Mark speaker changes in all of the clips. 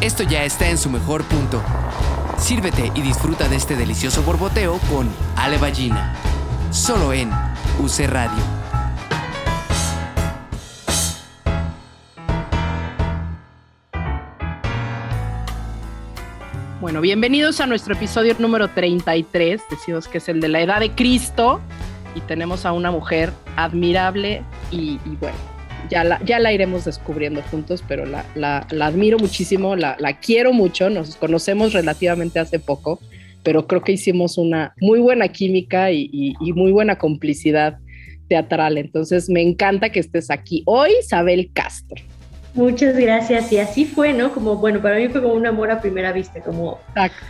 Speaker 1: esto ya está en su mejor punto. Sírvete y disfruta de este delicioso borboteo con Ale Ballina. Solo en UC Radio.
Speaker 2: Bueno, bienvenidos a nuestro episodio número 33. Decimos que es el de la edad de Cristo. Y tenemos a una mujer admirable y, y bueno, ya la, ya la iremos descubriendo juntos, pero la, la, la admiro muchísimo, la, quiero mucho, nos conocemos relativamente hace poco, pero creo que hicimos una muy buena química y, y muy buena complicidad teatral. Entonces me encanta que estés aquí hoy, Isabel Castro.
Speaker 3: Muchas gracias. Y así fue, ¿no? Como, bueno, para mí fue como un amor a primera vista, como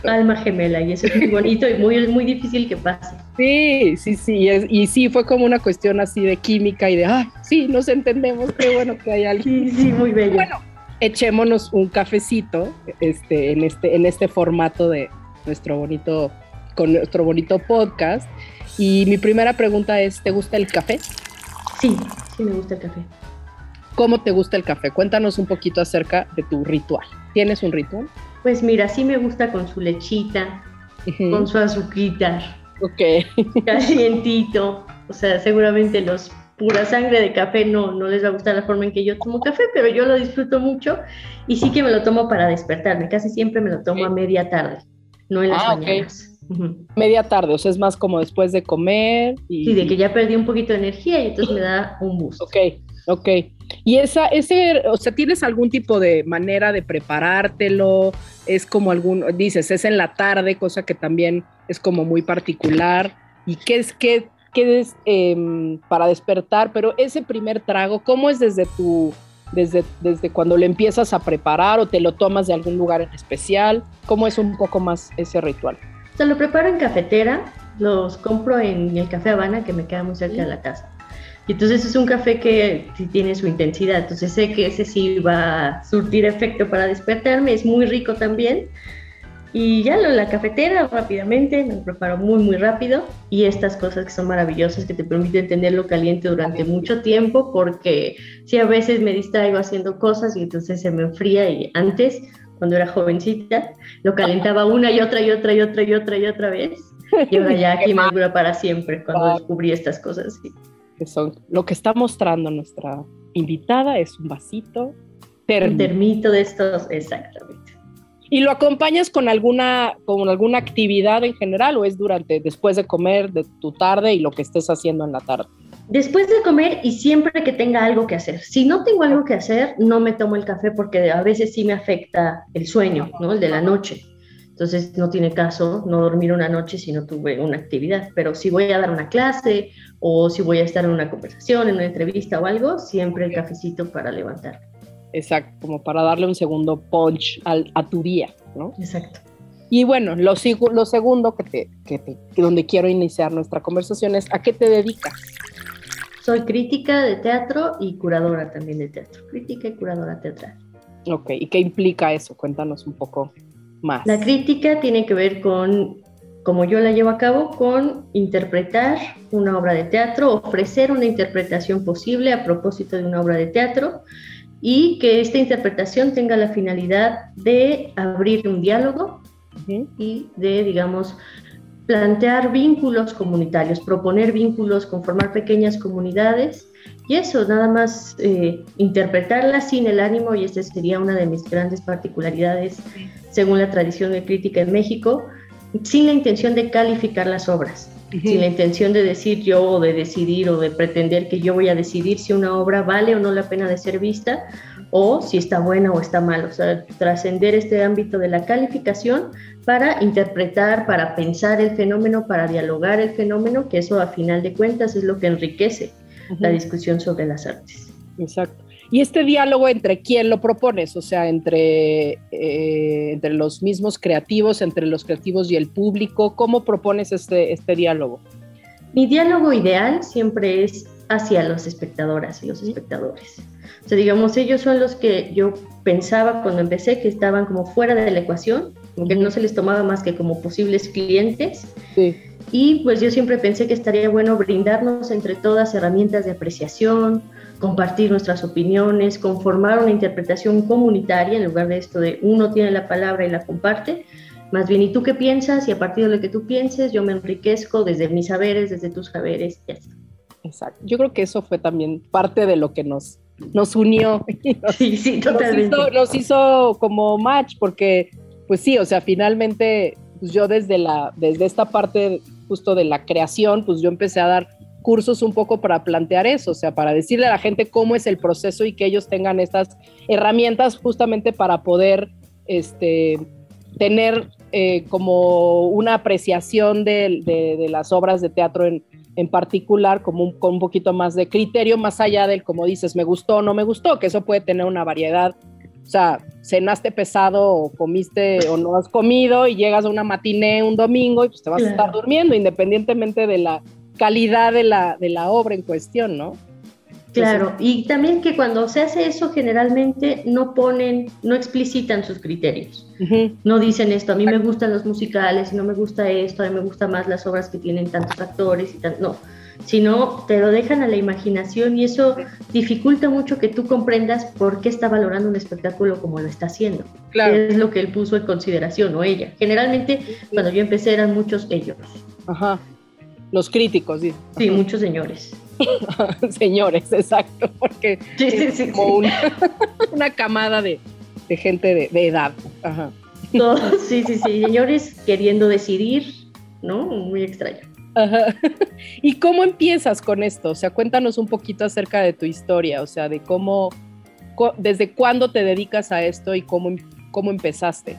Speaker 3: alma gemela. Y eso es muy bonito y muy, muy difícil que pase.
Speaker 2: Sí, sí, sí. Y, sí, fue como una cuestión así de química y de, ah, sí, nos entendemos, qué bueno que hay alguien.
Speaker 3: Sí, sí, muy bello.
Speaker 2: Bueno, echémonos un cafecito este, en, este, en este formato de nuestro bonito, con nuestro bonito podcast. Y mi primera pregunta es, ¿te gusta el café?
Speaker 3: Sí, sí me gusta el café.
Speaker 2: ¿Cómo te gusta el café? Cuéntanos un poquito acerca de tu ritual. ¿Tienes un ritual?
Speaker 3: Pues mira, sí me gusta con su lechita, con su azuquita.
Speaker 2: Ok.
Speaker 3: Calientito. O sea, seguramente los pura sangre de café no, no les va a gustar la forma en que yo tomo café, pero yo lo disfruto mucho y sí que me lo tomo para despertarme. Casi siempre me lo tomo a media tarde, no en las ah, mañanas.
Speaker 2: Media tarde, o sea, es más como después de comer.
Speaker 3: Y... Sí, de que ya perdí un poquito de energía y entonces me da un boost.
Speaker 2: Ok, ok. Y esa, ese, o sea, ¿tienes algún tipo de manera de preparártelo? Es como algún, dices, es en la tarde, cosa que también es como muy particular. ¿Y qué es, qué, qué es em, para despertar? Pero ese primer trago, ¿cómo es desde tu, desde, desde cuando lo empiezas a preparar o te lo tomas de algún lugar en especial? ¿Cómo es un poco más ese ritual?
Speaker 3: O sea, lo preparo en cafetera, los compro en el Café Habana, que me queda muy cerca de la casa y entonces es un café que sí tiene su intensidad, entonces sé que ese sí va a surtir efecto para despertarme, es muy rico también. Y ya lo la cafetera rápidamente, me preparo muy muy rápido. Y estas cosas que son maravillosas que te permiten tenerlo caliente durante mucho tiempo porque si a veces me distraigo haciendo cosas y entonces se me enfría. Y antes cuando era jovencita lo calentaba una y otra y otra y otra y otra y otra vez. Y ahora ya aquí me dura para siempre cuando descubrí estas cosas
Speaker 2: son lo que está mostrando nuestra invitada es un vasito
Speaker 3: Un termito de estos, exactamente.
Speaker 2: ¿Y lo acompañas con alguna, con alguna actividad en general o es durante, después de comer, de tu tarde y lo que estés haciendo en la tarde?
Speaker 3: Después de comer y siempre que tenga algo que hacer. Si no tengo algo que hacer, no me tomo el café porque a veces sí me afecta el sueño, ¿no? El de la noche. Entonces no tiene caso no dormir una noche si no tuve una actividad, pero si voy a dar una clase o si voy a estar en una conversación, en una entrevista o algo, siempre el cafecito para levantar.
Speaker 2: Exacto, como para darle un segundo punch al, a tu día, ¿no?
Speaker 3: Exacto.
Speaker 2: Y bueno, lo, lo segundo que te, que te, donde quiero iniciar nuestra conversación es ¿a qué te dedicas?
Speaker 3: Soy crítica de teatro y curadora también de teatro. Crítica y curadora teatral.
Speaker 2: Ok, ¿y qué implica eso? Cuéntanos un poco
Speaker 3: la crítica tiene que ver con, como yo la llevo a cabo, con interpretar una obra de teatro, ofrecer una interpretación posible a propósito de una obra de teatro y que esta interpretación tenga la finalidad de abrir un diálogo y de, digamos, plantear vínculos comunitarios, proponer vínculos, conformar pequeñas comunidades y eso, nada más eh, interpretarla sin el ánimo, y esta sería una de mis grandes particularidades según la tradición de crítica en México, sin la intención de calificar las obras, sin la intención de decir yo o de decidir o de pretender que yo voy a decidir si una obra vale o no la pena de ser vista o si está buena o está mal, o sea, trascender este ámbito de la calificación para interpretar, para pensar el fenómeno, para dialogar el fenómeno, que eso a final de cuentas es lo que enriquece la discusión sobre las artes.
Speaker 2: Exacto. Y este diálogo entre quién lo propones, o sea, entre, eh, entre los mismos creativos, entre los creativos y el público, ¿cómo propones este, este diálogo?
Speaker 3: Mi diálogo ideal siempre es hacia los espectadoras y los espectadores. O sea, digamos, ellos son los que yo pensaba cuando empecé que estaban como fuera de la ecuación, que no se les tomaba más que como posibles clientes. Sí. Y pues yo siempre pensé que estaría bueno brindarnos entre todas herramientas de apreciación, compartir nuestras opiniones, conformar una interpretación comunitaria en lugar de esto de uno tiene la palabra y la comparte, más bien, ¿y tú qué piensas? Y a partir de lo que tú pienses, yo me enriquezco desde mis saberes, desde tus saberes, ya
Speaker 2: Exacto. Yo creo que eso fue también parte de lo que nos, nos unió.
Speaker 3: sí, sí, totalmente.
Speaker 2: Nos hizo, como match, porque, pues sí, o sea, finalmente, pues yo desde, la, desde esta parte justo de la creación, pues yo empecé a dar cursos un poco para plantear eso, o sea, para decirle a la gente cómo es el proceso y que ellos tengan estas herramientas justamente para poder este, tener eh, como una apreciación de, las obras de teatro en, particular, como un, con un poquito más de criterio, más allá del, como dices, me gustó o no me gustó, que eso puede tener una variedad. O sea, cenaste pesado o comiste o no has comido y llegas a una matiné un domingo y pues te vas a estar durmiendo, independientemente de la calidad de la, de la obra en cuestión, ¿no?
Speaker 3: Claro, y también que cuando se hace eso generalmente no ponen, no explicitan sus criterios. No dicen esto, a mí me gustan los musicales y no me gusta esto, a mí me gustan más las obras que tienen tantos actores y tan, no, sino te lo dejan a la imaginación y eso dificulta mucho que tú comprendas por qué está valorando un espectáculo como lo está haciendo. Claro. Es lo que él puso en consideración o ella. Generalmente cuando yo empecé eran muchos ellos.
Speaker 2: Ajá. Los críticos, sí.
Speaker 3: Sí, muchos señores.
Speaker 2: Señores, exacto, porque es como una, camada de, gente de, edad.
Speaker 3: sí, sí, sí, señores queriendo decidir, ¿no? Muy extraño.
Speaker 2: ¿Y cómo empiezas con esto? O sea, cuéntanos un poquito acerca de tu historia, o sea, de cómo, desde cuándo te dedicas a esto y cómo, cómo empezaste.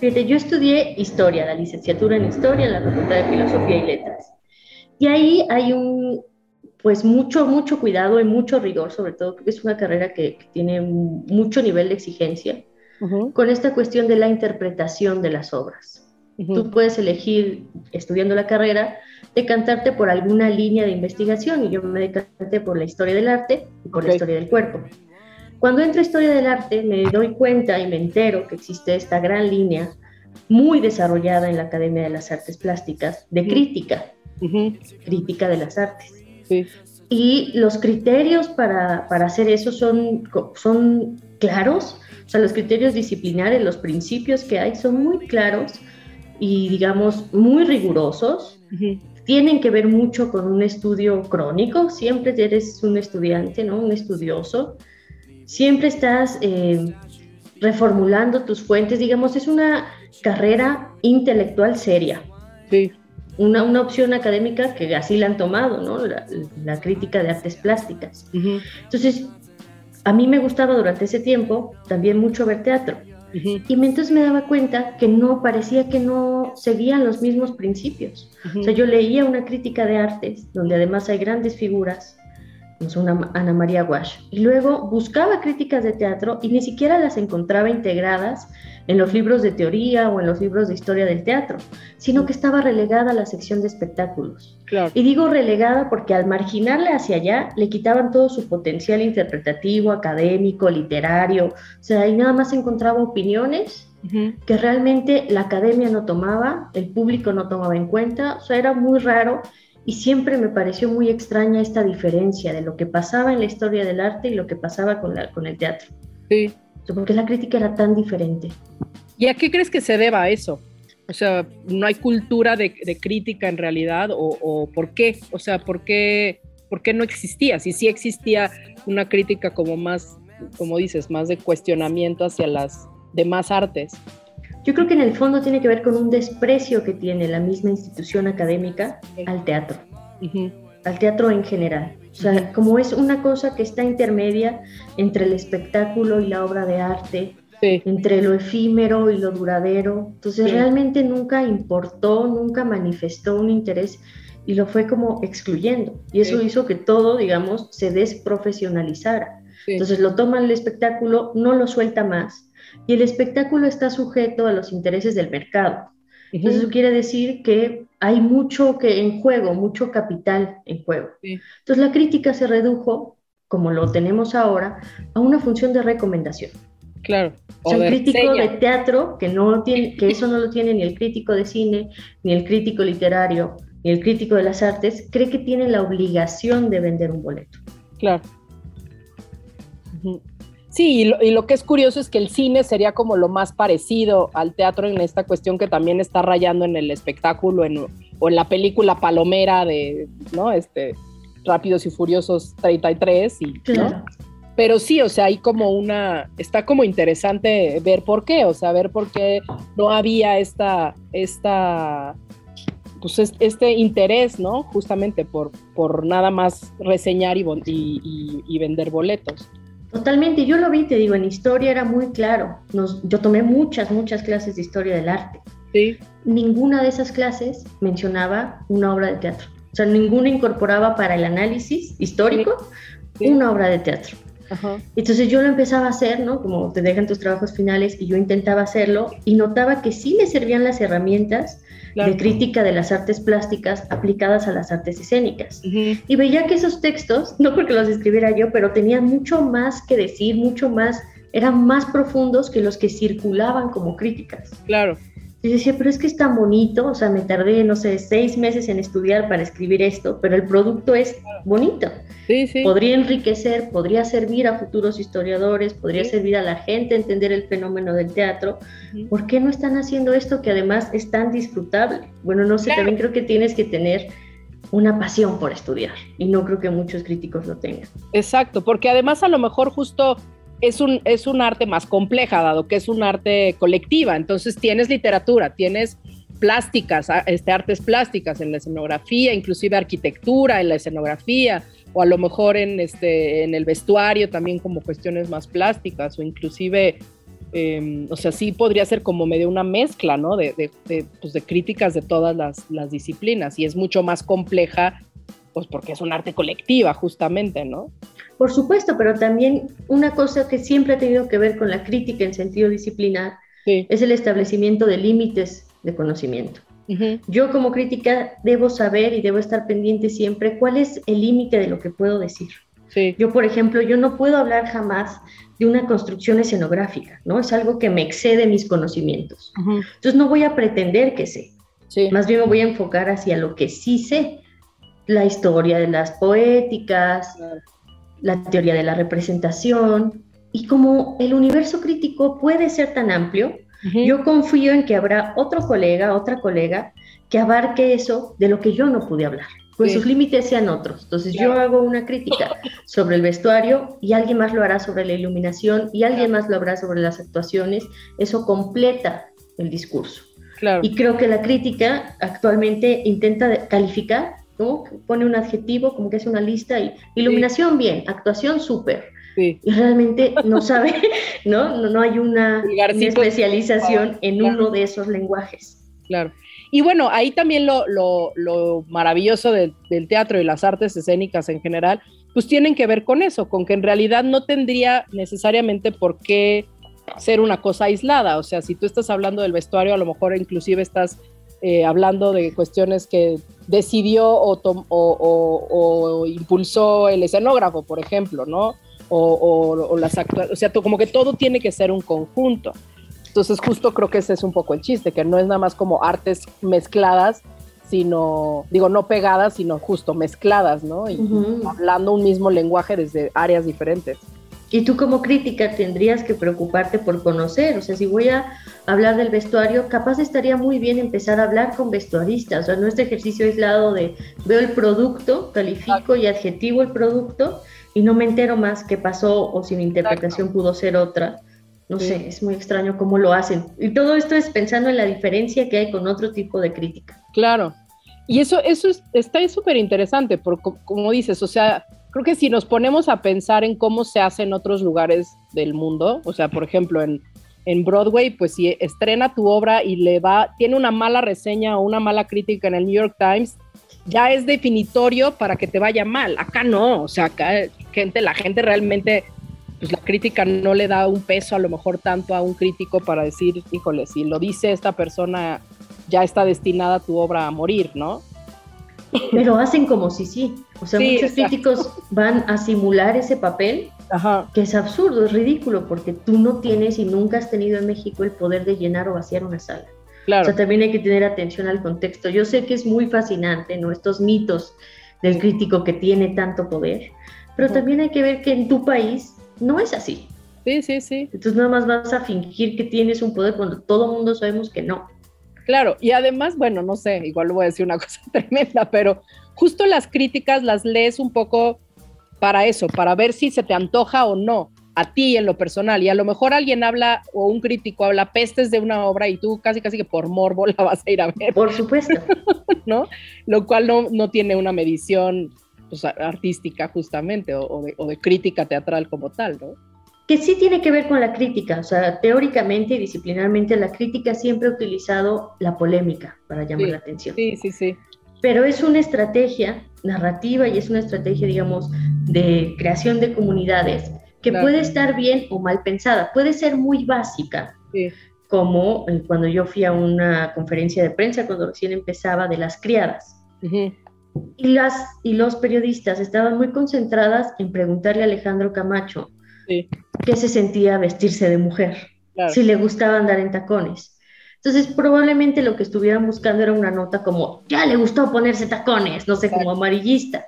Speaker 3: Fíjate, yo estudié historia, la licenciatura en historia en la Facultad de Filosofía y Letras. Y ahí hay un, pues mucho, mucho cuidado y mucho rigor, sobre todo porque es una carrera que, tiene mucho nivel de exigencia, con esta cuestión de la interpretación de las obras. Tú puedes elegir, estudiando la carrera, decantarte por alguna línea de investigación, y yo me decanté por la historia del arte y por la historia del cuerpo. Cuando entro a historia del arte, me doy cuenta y me entero que existe esta gran línea muy desarrollada en la Academia de las Artes Plásticas de crítica, crítica de las artes. Y los criterios para, para, hacer eso son, son claros, o sea, los criterios disciplinares, los principios que hay son muy claros y, digamos, muy rigurosos. Tienen que ver mucho con un estudio crónico, siempre eres un estudiante, ¿no? Un estudioso. Siempre estás eh, reformulando tus fuentes, digamos, es una carrera intelectual seria. Sí una, una, opción académica que así la han tomado, ¿no? La, crítica de artes plásticas. Entonces, a mí me gustaba durante ese tiempo también mucho ver teatro. Y entonces me daba cuenta que no, parecía que no seguían los mismos principios. O sea, yo leía una crítica de artes, donde además hay grandes figuras, una Ana María Wash. Y luego buscaba críticas de teatro y ni siquiera las encontraba integradas en los libros de teoría o en los libros de historia del teatro, sino que estaba relegada a la sección de espectáculos. Y digo relegada porque al marginarle hacia allá le quitaban todo su potencial interpretativo, académico, literario. O sea, ahí nada más encontraba opiniones que realmente la academia no tomaba, el público no tomaba en cuenta. O sea, era muy raro y siempre me pareció muy extraña esta diferencia de lo que pasaba en la historia del arte y lo que pasaba con, la, con el teatro. Sí. Porque la crítica era tan diferente.
Speaker 2: ¿Y a qué crees que se deba eso? O sea, ¿no hay cultura de, crítica en realidad? O, por qué? O sea, ¿por qué, ¿por qué no existía? Si sí existía una crítica como más, como dices, más de cuestionamiento hacia las demás artes.
Speaker 3: Yo creo que en el fondo tiene que ver con un desprecio que tiene la misma institución académica al teatro, al teatro en general. O sea, como es una cosa que está intermedia entre el espectáculo y la obra de arte, entre lo efímero y lo duradero. Entonces realmente nunca importó, nunca manifestó un interés y lo fue como excluyendo. Y eso hizo que todo, digamos, se desprofesionalizara. Entonces lo toma el espectáculo, no lo suelta más y el espectáculo está sujeto a los intereses del mercado. Entonces eso quiere decir que hay mucho que en juego, mucho capital en juego. Entonces la crítica se redujo, como lo tenemos ahora, a una función de recomendación.
Speaker 2: Claro.
Speaker 3: O sea, crítico de teatro, que, no tiene, que eso no lo tiene ni el crítico de cine, ni el crítico literario, ni el crítico de las artes, cree que tiene la obligación de vender un boleto.
Speaker 2: Claro. Sí, y lo, que es curioso es que el cine sería como lo más parecido al teatro en esta cuestión que también está rayando en el espectáculo en, o en la película palomera de, ¿no? Este, Rápidos y Furiosos 33 y, ¿no? Pero sí, o sea, hay como una, está como interesante ver por qué, o sea, ver por qué no había esta, esta, pues este interés, ¿no? Justamente por, por nada más reseñar y, y, vender boletos.
Speaker 3: Totalmente, yo lo vi, te digo, en historia era muy claro. Nos, yo tomé muchas, muchas clases de historia del arte.
Speaker 2: Sí.
Speaker 3: Ninguna de esas clases mencionaba una obra de teatro. O sea, ninguna incorporaba para el análisis histórico una obra de teatro. Entonces yo lo empezaba a hacer, ¿no? Como te dejan tus trabajos finales y yo intentaba hacerlo y notaba que sí me servían las herramientas de crítica de las artes plásticas aplicadas a las artes escénicas. Y veía que esos textos, no porque los escribiera yo, pero tenían mucho más que decir, mucho más, eran más profundos que los que circulaban como críticas.
Speaker 2: Claro.
Speaker 3: Y decía, pero es que es tan bonito, o sea, me tardé, no sé, seis meses en estudiar para escribir esto, pero el producto es bonito.
Speaker 2: Sí, sí.
Speaker 3: Podría enriquecer, podría servir a futuros historiadores, podría servir a la gente a entender el fenómeno del teatro. ¿Por qué no están haciendo esto que además es tan disfrutable? Bueno, no sé, también creo que tienes que tener una pasión por estudiar y no creo que muchos críticos lo tengan.
Speaker 2: Exacto, porque además a lo mejor justo es un, es un arte más compleja, dado que es un arte colectiva. Entonces tienes literatura, tienes plásticas, este, artes plásticas en la escenografía, inclusive arquitectura en la escenografía, o a lo mejor en, este, en el vestuario también como cuestiones más plásticas, o inclusive, em, o sea, sí podría ser como medio una mezcla, ¿no? De, de, pues de críticas de todas las, las disciplinas, y es mucho más compleja, pues porque es un arte colectiva, justamente, ¿no?
Speaker 3: Por supuesto, pero también una cosa que siempre ha tenido que ver con la crítica en sentido disciplinar es el establecimiento de límites de conocimiento. Yo como crítica debo saber y debo estar pendiente siempre cuál es el límite de lo que puedo decir. Yo, por ejemplo, yo no puedo hablar jamás de una construcción escenográfica, ¿no? Es algo que me excede mis conocimientos. Entonces no voy a pretender que sé. Más bien me voy a enfocar hacia lo que sí sé. La historia de las poéticas, la teoría de la representación, y como el universo crítico puede ser tan amplio, yo confío en que habrá otro colega, otra colega, que abarque eso de lo que yo no pude hablar, pues sus límites sean otros. Entonces yo hago una crítica sobre el vestuario y alguien más lo hará sobre la iluminación y alguien más lo hará sobre las actuaciones. Eso completa el discurso. Y creo que la crítica actualmente intenta calificar Pone un adjetivo, como que hace una lista y iluminación bien, actuación súper. Y realmente no sabe, ¿no? No, hay una, especialización en uno de esos lenguajes.
Speaker 2: Claro. Y bueno, ahí también lo, lo, maravilloso del, teatro y las artes escénicas en general, pues tienen que ver con eso, con que en realidad no tendría necesariamente por qué ser una cosa aislada. O sea, si tú estás hablando del vestuario, a lo mejor inclusive estás eh, hablando de cuestiones que decidió o, o, impulsó el escenógrafo, por ejemplo, ¿no? O, las o sea, como que todo tiene que ser un conjunto. Entonces, justo creo que ese es un poco el chiste, que no es nada más como artes mezcladas, sino, digo, no pegadas, sino justo mezcladas, ¿no? Y hablando un mismo lenguaje desde áreas diferentes.
Speaker 3: Y tú como crítica tendrías que preocuparte por conocer, o sea, si voy a hablar del vestuario, capaz estaría muy bien empezar a hablar con vestuaristas, o sea, no este ejercicio aislado de veo el producto, califico y adjetivo el producto y no me entero más qué pasó o si mi interpretación pudo ser otra. No sé, es muy extraño cómo lo hacen. Y todo esto es pensando en la diferencia que hay con otro tipo de crítica.
Speaker 2: Claro. Y eso, eso está súper interesante, porque como dices, o sea, creo que si nos ponemos a pensar en cómo se hace en otros lugares del mundo, o sea, por ejemplo, en, en Broadway, pues si estrena tu obra y le va, tiene una mala reseña o una mala crítica en el New York Times, ya es definitorio para que te vaya mal. Acá no, o sea, acá gente, la gente realmente, pues la crítica no le da un peso a lo mejor tanto a un crítico para decir, híjole, si lo dice esta persona, ya está destinada tu obra a morir, ¿no?
Speaker 3: Pero hacen como si sí. O sea, muchos críticos van a simular ese papel, que es absurdo, es ridículo, porque tú no tienes y nunca has tenido en México el poder de llenar o vaciar una sala.
Speaker 2: Claro.
Speaker 3: O sea, también hay que tener atención al contexto. Yo sé que es muy fascinante, ¿no? Estos mitos del crítico que tiene tanto poder, pero también hay que ver que en tu país no es así.
Speaker 2: Sí, sí, sí.
Speaker 3: Entonces nada más vas a fingir que tienes un poder cuando todo el mundo sabemos que no.
Speaker 2: Claro, y además, bueno, no sé, igual le voy a decir una cosa tremenda, pero justo las críticas las lees un poco para eso, para ver si se te antoja o no a ti en lo personal. Y a lo mejor alguien habla o un crítico habla pestes de una obra y tú casi casi que por morbo la vas a ir a ver.
Speaker 3: Por supuesto.
Speaker 2: ¿No? Lo cual no, no tiene una medición pues, artística justamente o, de, o de crítica teatral como tal, ¿no?
Speaker 3: Que sí tiene que ver con la crítica, o sea, teóricamente y disciplinarmente la crítica siempre ha utilizado la polémica para llamar la atención.
Speaker 2: Sí, sí, sí.
Speaker 3: Pero es una estrategia narrativa y es una estrategia, digamos, de creación de comunidades que puede estar bien o mal pensada, puede ser muy básica, como eh, cuando yo fui a una conferencia de prensa cuando recién empezaba de las criadas. y, las, y los periodistas estaban muy concentradas en preguntarle a Alejandro Camacho qué se sentía vestirse de mujer, si le gustaba andar en tacones. Entonces, probablemente lo que estuvieran buscando era una nota como, ya le gustó ponerse tacones, no sé, como amarillista.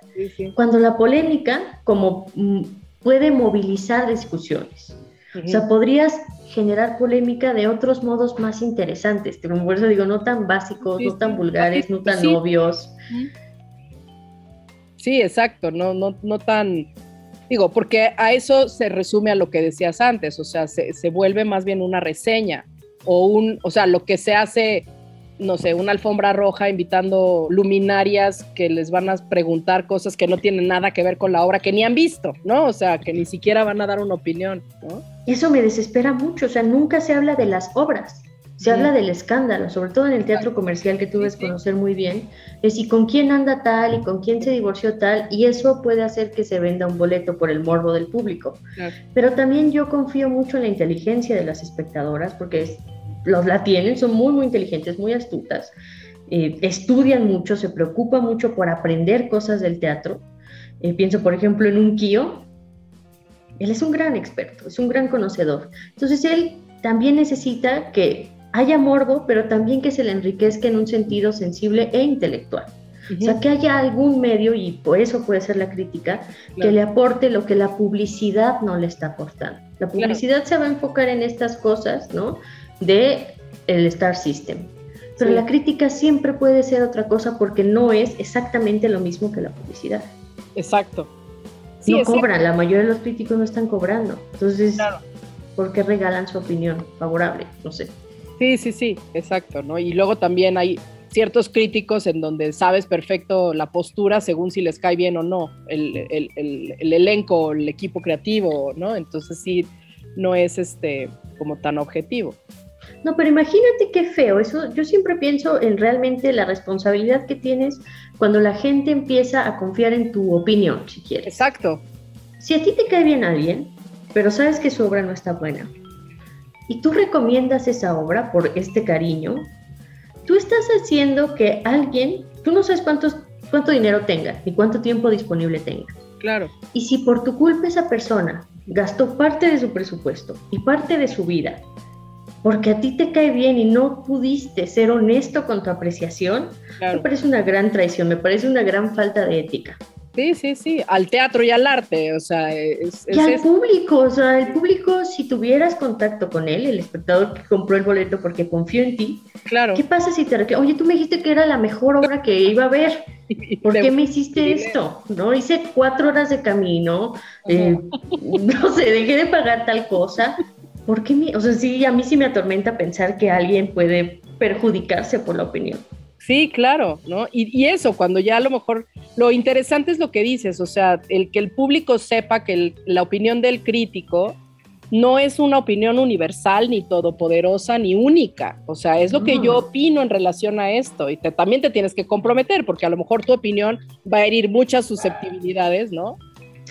Speaker 3: Cuando la polémica, como mm, puede movilizar discusiones. O sea, podrías generar polémica de otros modos más interesantes, por eso digo, no tan básicos, no tan vulgares, no tan obvios.
Speaker 2: Sí, exacto, no, no, no tan Digo, porque a eso se resume a lo que decías antes, o sea, se, vuelve más bien una reseña o un, o sea, lo que se hace, no sé, una alfombra roja invitando luminarias que les van a preguntar cosas que no tienen nada que ver con la obra que ni han visto, ¿no? O sea, que ni siquiera van a dar una opinión, ¿no?
Speaker 3: Eso me desespera mucho, o sea, nunca se habla de las obras, se habla del escándalo, sobre todo en el teatro comercial que tú debes conocer muy bien, es y con quién anda tal y con quién se divorció tal, y eso puede hacer que se venda un boleto por el morbo del público. Pero también yo confío mucho en la inteligencia de las espectadoras, porque los la tienen, son muy, muy inteligentes, muy astutas, eh, estudian mucho, se preocupan mucho por aprender cosas del teatro. Eh, pienso, por ejemplo, en un Kio, él es un gran experto, es un gran conocedor. Entonces él también necesita que haya morbo, pero también que se le enriquezca en un sentido sensible e intelectual. O sea, que haya algún medio, y por eso puede ser la crítica, que le aporte lo que la publicidad no le está aportando. La publicidad se va a enfocar en estas cosas, ¿no? De el Star System. Pero la crítica siempre puede ser otra cosa porque no es exactamente lo mismo que la publicidad.
Speaker 2: Exacto.
Speaker 3: no cobran, la mayoría de los críticos no están cobrando. Entonces, ¿por qué regalan su opinión favorable? No sé.
Speaker 2: Sí, sí, sí, exacto, ¿no? Y luego también hay ciertos críticos en donde sabes perfecto la postura según si les cae bien o no el, el, el, elenco, el equipo creativo, ¿no? Entonces sí, no es este como tan objetivo.
Speaker 3: No, pero imagínate qué feo. Eso, yo siempre pienso en realmente la responsabilidad que tienes cuando la gente empieza a confiar en tu opinión, si quieres.
Speaker 2: Exacto.
Speaker 3: Si a ti te cae bien alguien, pero sabes que su obra no está buena, y tú recomiendas esa obra por este cariño, tú estás haciendo que alguien, tú no sabes cuántos, cuánto dinero tenga ni cuánto tiempo disponible tenga.
Speaker 2: Claro.
Speaker 3: Y si por tu culpa esa persona gastó parte de su presupuesto y parte de su vida porque a ti te cae bien y no pudiste ser honesto con tu apreciación, me parece una gran traición, me parece una gran falta de ética.
Speaker 2: Sí, sí, sí, al teatro y al arte, o sea, es,
Speaker 3: y al público, o sea, el público, si tuvieras contacto con él, el espectador que compró el boleto porque confió en ti,
Speaker 2: claro.
Speaker 3: ¿qué pasa si te reclama? Oye, tú me dijiste que era la mejor obra que iba a ver, ¿por qué me hiciste esto? ¿No? Hice cuatro horas de camino, eh, no sé, dejé de pagar tal cosa, ¿por qué me, o sea, sí, a mí sí me atormenta pensar que alguien puede perjudicarse por la opinión.
Speaker 2: Sí, claro, ¿no? Y, eso, cuando ya a lo mejor, lo interesante es lo que dices, o sea, el que el público sepa que la opinión del crítico no es una opinión universal, ni todopoderosa, ni única. O sea, es lo que yo opino en relación a esto. Y también te tienes que comprometer, porque a lo mejor tu opinión va a herir muchas susceptibilidades, ¿no?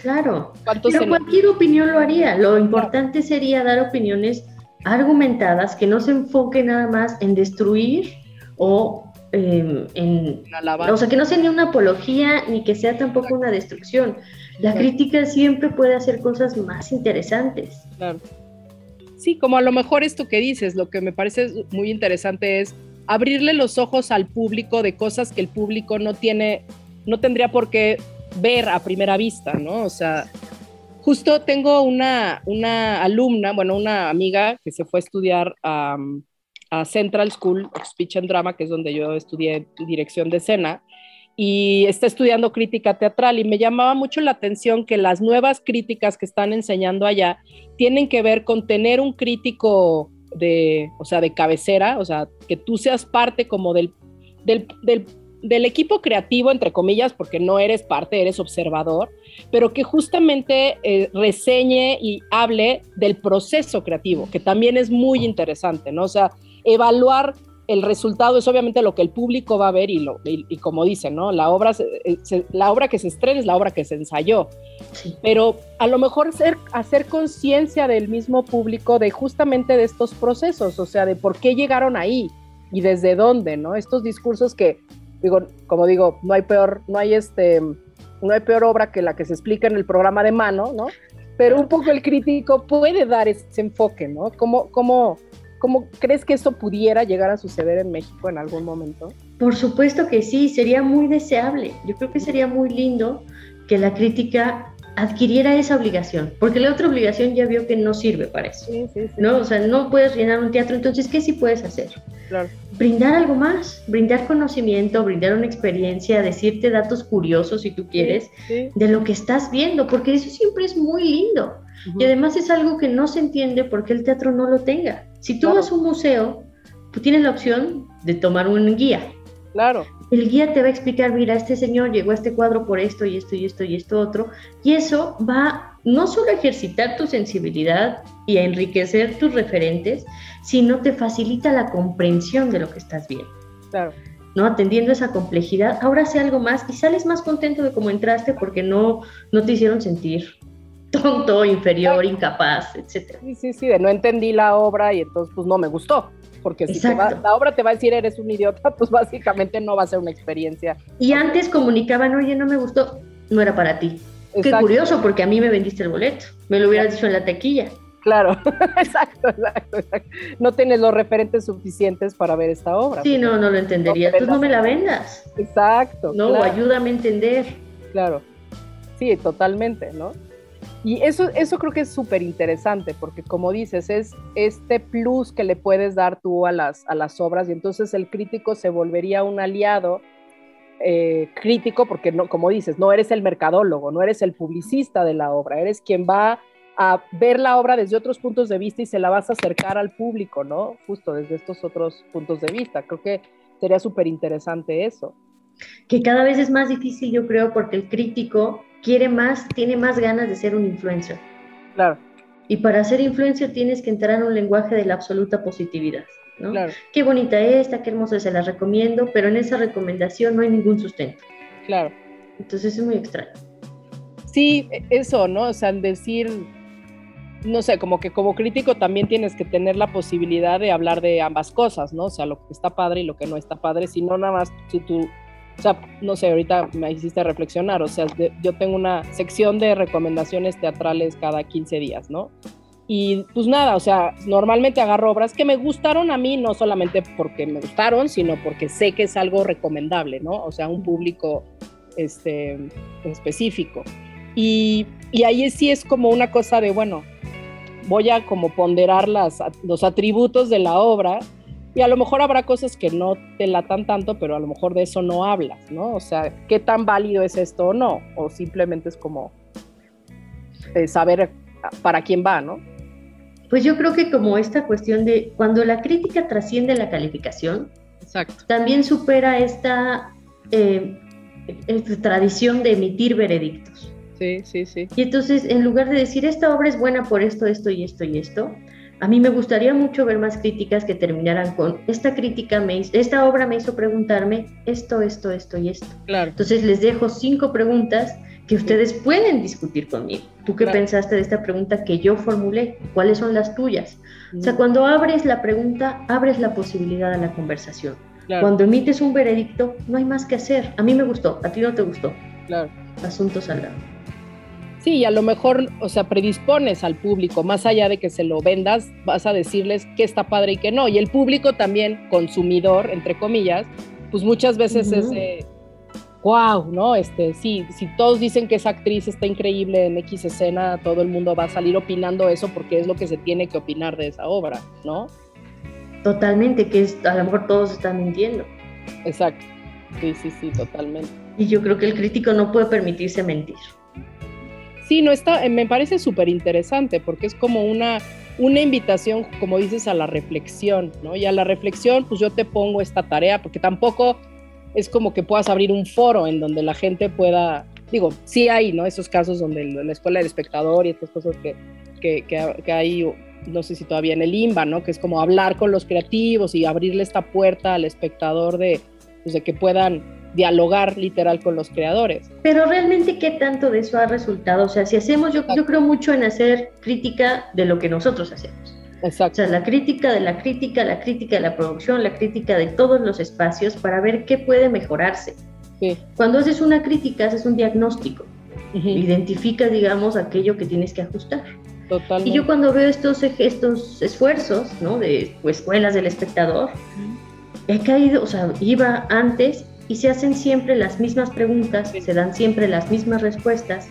Speaker 3: Claro. Pero cualquier opinión lo haría. Lo importante sería dar opiniones argumentadas que no se enfoque nada más en destruir o Em, en, o sea, que no sea ni una apología ni que sea tampoco una destrucción. La crítica siempre puede hacer cosas más interesantes.
Speaker 2: Claro. Sí, como a lo mejor esto que dices, lo que me parece muy interesante es abrirle los ojos al público de cosas que el público no tiene, no tendría por qué ver a primera vista, ¿no? O sea, Justo tengo una, una alumna, bueno, una amiga que se fue a estudiar a, a Central School of Speech and Drama, que es donde yo estudié dirección de escena, y está estudiando crítica teatral y me llamaba mucho la atención que las nuevas críticas que están enseñando allá tienen que ver con tener un crítico de, o sea, de cabecera, o sea, que tú seas parte como del, del, del, equipo creativo, entre comillas, porque no eres parte, eres observador, pero que justamente eh, reseñe y hable del proceso creativo, que también es muy interesante, ¿no? O sea, evaluar el resultado es obviamente lo que el público va a ver y, lo, y, como dicen, ¿no? La obra, eh, la obra que se estrena es la obra que se ensayó. Pero a lo mejor ser, hacer conciencia del mismo público de justamente de estos procesos, o sea, de por qué llegaron ahí y desde dónde, ¿no? Estos discursos que, digo, como digo, no hay peor, no hay este, no hay peor obra que la que se explica en el programa de mano, ¿no? Pero un poco el crítico puede dar ese enfoque, ¿no? ¿Cómo, cómo, ¿Cómo crees que eso pudiera llegar a suceder en México en algún momento?
Speaker 3: Por supuesto que sí, sería muy deseable. Yo creo que sería muy lindo que la crítica adquiriera esa obligación, porque la otra obligación ya vio que no sirve para eso. Sí, sí, sí. ¿no? O sea, no puedes llenar un teatro, entonces, ¿qué sí puedes hacer? Claro. Brindar algo más, brindar conocimiento, brindar una experiencia, decirte datos curiosos, si tú quieres, de lo que estás viendo, porque eso siempre es muy lindo. Y además es algo que no se entiende porque el teatro no lo tenga. Si tú vas a un museo, tú tienes la opción de tomar un guía.
Speaker 2: Claro.
Speaker 3: El guía te va a explicar, mira, este señor llegó a este cuadro por esto y esto y esto y esto otro. Y eso va no solo a ejercitar tu sensibilidad y a enriquecer tus referentes, sino te facilita la comprensión de lo que estás viendo.
Speaker 2: Claro.
Speaker 3: ¿no? Atendiendo esa complejidad, ahora sé algo más y sales más contento de cómo entraste porque no, no te hicieron sentir tonto, inferior, incapaz, etc.
Speaker 2: Sí, sí, sí, de no entendí la obra y entonces pues no me gustó. Porque si la obra te va a decir eres un idiota, pues básicamente no va a ser una experiencia.
Speaker 3: Y antes comunicaban, oye, no me gustó, no era para ti. Qué curioso, porque a mí me vendiste el boleto. Me lo hubieras dicho en la taquilla.
Speaker 2: Claro, exacto, exacto, exacto. No tienes los referentes suficientes para ver esta obra.
Speaker 3: Sí, no, no lo entendería. Tú no me la vendas.
Speaker 2: Exacto.
Speaker 3: No, ayúdame a entender.
Speaker 2: Claro. Sí, totalmente, ¿no? Y eso, eso creo que es súper interesante, porque como dices, es este plus que le puedes dar tú a las, a las obras y entonces el crítico se volvería un aliado eh, crítico, porque no, como dices, no eres el mercadólogo, no eres el publicista de la obra, eres quien va a ver la obra desde otros puntos de vista y se la vas a acercar al público, ¿no? Justo desde estos otros puntos de vista. Creo que sería súper interesante eso.
Speaker 3: Que cada vez es más difícil, yo creo, porque el crítico quiere más, tiene más ganas de ser un influencer.
Speaker 2: Claro.
Speaker 3: Y para ser influencer tienes que entrar en un lenguaje de la absoluta positividad. ¿no? Claro. Qué bonita esta, qué hermosa, se la recomiendo, pero en esa recomendación no hay ningún sustento.
Speaker 2: Claro.
Speaker 3: Entonces es muy extraño.
Speaker 2: Sí, eso, ¿no? O sea, decir, no sé, como que como crítico también tienes que tener la posibilidad de hablar de ambas cosas, ¿no? O sea, lo que está padre y lo que no está padre, si no nada más si tú o sea, no sé, ahorita me hiciste reflexionar, o sea, yo tengo una sección de recomendaciones teatrales cada 15 días, ¿no? Y pues nada, o sea, normalmente agarro obras que me gustaron a mí, no solamente porque me gustaron, sino porque sé que es algo recomendable, ¿no? O sea, un público este, específico. Y, y ahí sí es como una cosa de, bueno, voy a como ponderar las, los atributos de la obra y a lo mejor habrá cosas que no te latan tanto, pero a lo mejor de eso no hablas, ¿no? O sea, ¿qué tan válido es esto o no? O simplemente es como eh, saber para quién va, ¿no?
Speaker 3: Pues yo creo que como esta cuestión de cuando la crítica trasciende la calificación,
Speaker 2: Exacto.
Speaker 3: también supera esta eh, tradición de emitir veredictos.
Speaker 2: Sí, sí, sí.
Speaker 3: Y entonces, en lugar de decir esta obra es buena por esto, esto y esto y esto, a mí me gustaría mucho ver más críticas que terminaran con esta crítica me esta obra me hizo preguntarme esto, esto, esto y esto.
Speaker 2: Claro.
Speaker 3: Entonces les dejo cinco preguntas que ustedes pueden discutir conmigo. ¿Tú qué pensaste de esta pregunta que yo formulé? ¿Cuáles son las tuyas? O sea, mm. cuando abres la pregunta, abres la posibilidad a la conversación. Cuando emites un veredicto, no hay más que hacer. A mí me gustó, a ti no te gustó.
Speaker 2: Claro.
Speaker 3: Asunto salgado.
Speaker 2: Sí, y a lo mejor, o sea, predispones al público, más allá de que se lo vendas, vas a decirles qué está padre y qué no. Y el público también, consumidor, entre comillas, pues muchas veces es, wow, ¿no? Este, sí, si todos dicen que esa actriz está increíble en X escena, todo el mundo va a salir opinando eso porque es lo que se tiene que opinar de esa obra, ¿no?
Speaker 3: Totalmente, que a lo mejor todos están mintiendo.
Speaker 2: Exacto, sí, sí, sí, totalmente.
Speaker 3: Y yo creo que el crítico no puede permitirse mentir.
Speaker 2: Sí, no está, me parece súper interesante porque es como una, una invitación, como dices, a la reflexión, ¿no? Y a la reflexión, pues yo te pongo esta tarea, porque tampoco es como que puedas abrir un foro en donde la gente pueda, digo, sí hay, ¿no? Esos casos donde la escuela del espectador y estas cosas que, que, que, hay, no sé si todavía en el IMBA, ¿no? Que es como hablar con los creativos y abrirle esta puerta al espectador de, pues, de que puedan dialogar literal con los creadores.
Speaker 3: Pero realmente, ¿qué tanto de eso ha resultado? O sea, si hacemos, yo, yo creo mucho en hacer crítica de lo que nosotros hacemos.
Speaker 2: Exacto.
Speaker 3: O sea, la crítica de la crítica, la crítica de la producción, la crítica de todos los espacios para ver qué puede mejorarse.
Speaker 2: Sí.
Speaker 3: Cuando haces una crítica, haces un diagnóstico. Identifica, digamos, aquello que tienes que ajustar.
Speaker 2: Totalmente.
Speaker 3: Y yo cuando veo estos, estos esfuerzos, ¿no? De pues, escuelas del espectador, he caído, o sea, iba antes y se hacen siempre las mismas preguntas, se dan siempre las mismas respuestas.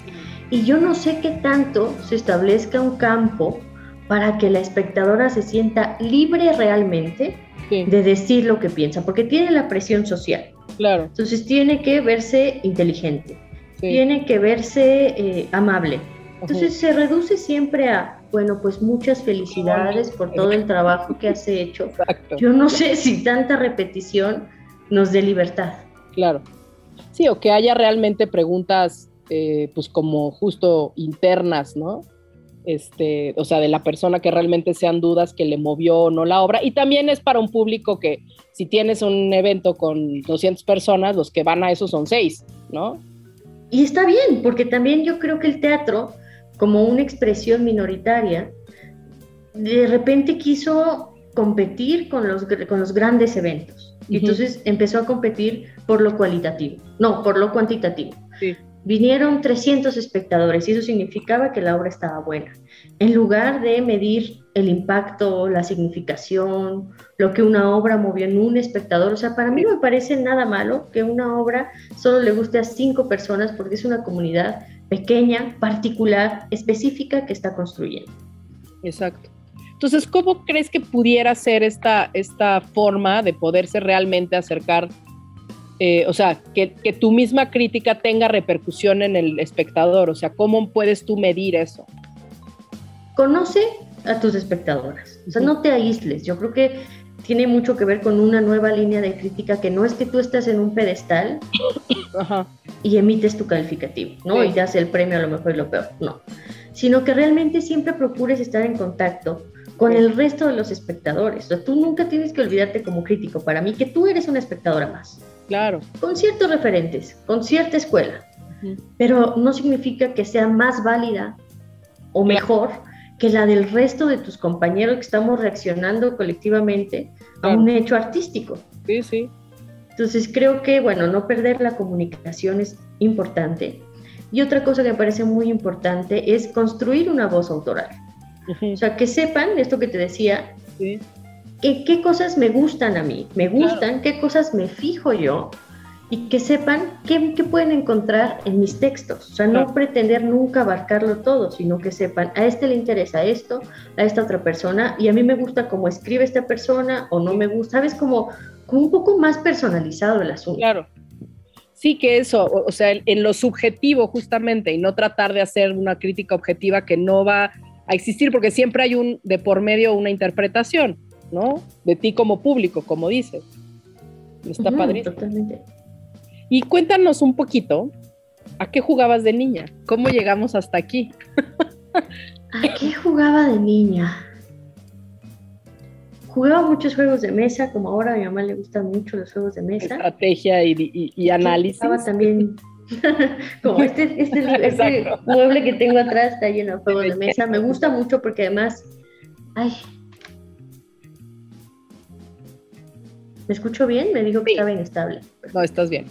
Speaker 3: Y yo no sé qué tanto se establezca un campo para que la espectadora se sienta libre realmente de decir lo que piensa, porque tiene la presión social.
Speaker 2: Claro.
Speaker 3: Entonces tiene que verse inteligente, tiene que verse eh, amable. Entonces se reduce siempre a, bueno, pues muchas felicidades por todo el trabajo que has hecho. Yo no sé si tanta repetición nos dé libertad.
Speaker 2: Claro. Sí, o que haya realmente preguntas, eh, pues como justo internas, ¿no? Este, o sea, de la persona que realmente sean dudas que le movió o no la obra. Y también es para un público que si tienes un evento con 200 personas, los que van a eso son seis, ¿no?
Speaker 3: Y está bien, porque también yo creo que el teatro, como una expresión minoritaria, de repente quiso competir con los, con los grandes eventos. Y entonces empezó a competir por lo cualitativo, no, por lo cuantitativo. Vinieron 300 espectadores y eso significaba que la obra estaba buena. En lugar de medir el impacto, la significación, lo que una obra movió en un espectador, o sea, para mí no me parece nada malo que una obra solo le guste a cinco personas porque es una comunidad pequeña, particular, específica que está construyendo.
Speaker 2: Exacto. Entonces, ¿cómo crees que pudiera ser esta, esta forma de poderse realmente acercar? Eh, o sea, que, tu misma crítica tenga repercusión en el espectador. O sea, ¿cómo puedes tú medir eso?
Speaker 3: Conoce a tus espectadoras. O sea, no te aísles. Yo creo que tiene mucho que ver con una nueva línea de crítica que no es que tú estés en un pedestal y emites tu calificativo, ¿no? Y te hace el premio a lo mejor y lo peor. No. Sino que realmente siempre procures estar en contacto con el resto de los espectadores. O sea, tú nunca tienes que olvidarte como crítico para mí que tú eres una espectadora más.
Speaker 2: Claro.
Speaker 3: Con ciertos referentes, con cierta escuela. Pero no significa que sea más válida o mejor que la del resto de tus compañeros que estamos reaccionando colectivamente a un hecho artístico.
Speaker 2: Sí, sí.
Speaker 3: Entonces creo que, bueno, no perder la comunicación es importante. Y otra cosa que me parece muy importante es construir una voz autoral. O sea, que sepan esto que te decía, qué cosas me gustan a mí, me gustan, qué cosas me fijo yo y que sepan qué, pueden encontrar en mis textos. O sea, no pretender nunca abarcarlo todo, sino que sepan, a este le interesa esto, a esta otra persona, y a mí me gusta cómo escribe esta persona o no me gusta, ¿sabes? Como, como un poco más personalizado el asunto.
Speaker 2: Claro. Sí, que eso, o, o sea, en lo subjetivo justamente, y no tratar de hacer una crítica objetiva que no va a existir porque siempre hay un de por medio una interpretación, ¿no? De ti como público, como dices. Está padre.
Speaker 3: Totalmente.
Speaker 2: Y cuéntanos un poquito, ¿a qué jugabas de niña? ¿Cómo llegamos hasta aquí?
Speaker 3: ¿A qué jugaba de niña? Jugaba muchos juegos de mesa, como ahora a mi mamá le gustan mucho los juegos de mesa.
Speaker 2: Estrategia y, y, análisis.
Speaker 3: Jugaba también Como este, este, este mueble que tengo atrás está lleno de juegos de mesa. Me gusta mucho porque además. Ay. ¿Me escucho bien? Me dijo que estaba inestable.
Speaker 2: No, estás bien.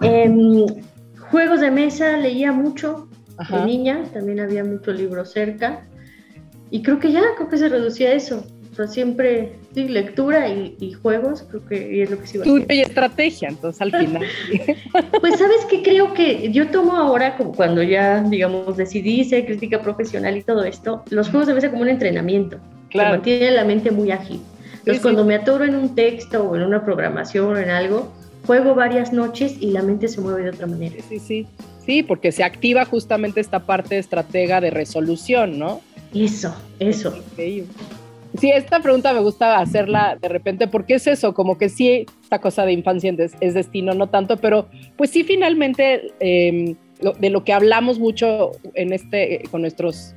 Speaker 3: Em, juegos de mesa, leía mucho de niña, también había mucho libro cerca. Y creo que ya, creo que se reducía a eso. O sea, siempre, sí, lectura y, juegos, creo que es lo que sí va a
Speaker 2: hacer. y estrategia, entonces al final.
Speaker 3: pues sabes que creo que yo tomo ahora, como cuando ya, digamos, decidí ser crítica profesional y todo esto, los juegos de mesa como un entrenamiento. Claro. Que mantiene la mente muy ágil. Entonces, cuando me atoro en un texto o en una programación o en algo, juego varias noches y la mente se mueve de otra manera.
Speaker 2: Sí, sí, sí, porque se activa justamente esta parte estratega de resolución, ¿no?
Speaker 3: Eso, eso.
Speaker 2: Sí, esta pregunta me gusta hacerla de repente porque es eso, como que sí, esta cosa de infancia es, destino, no tanto, pero pues sí, finalmente em, de lo que hablamos mucho en este, con nuestros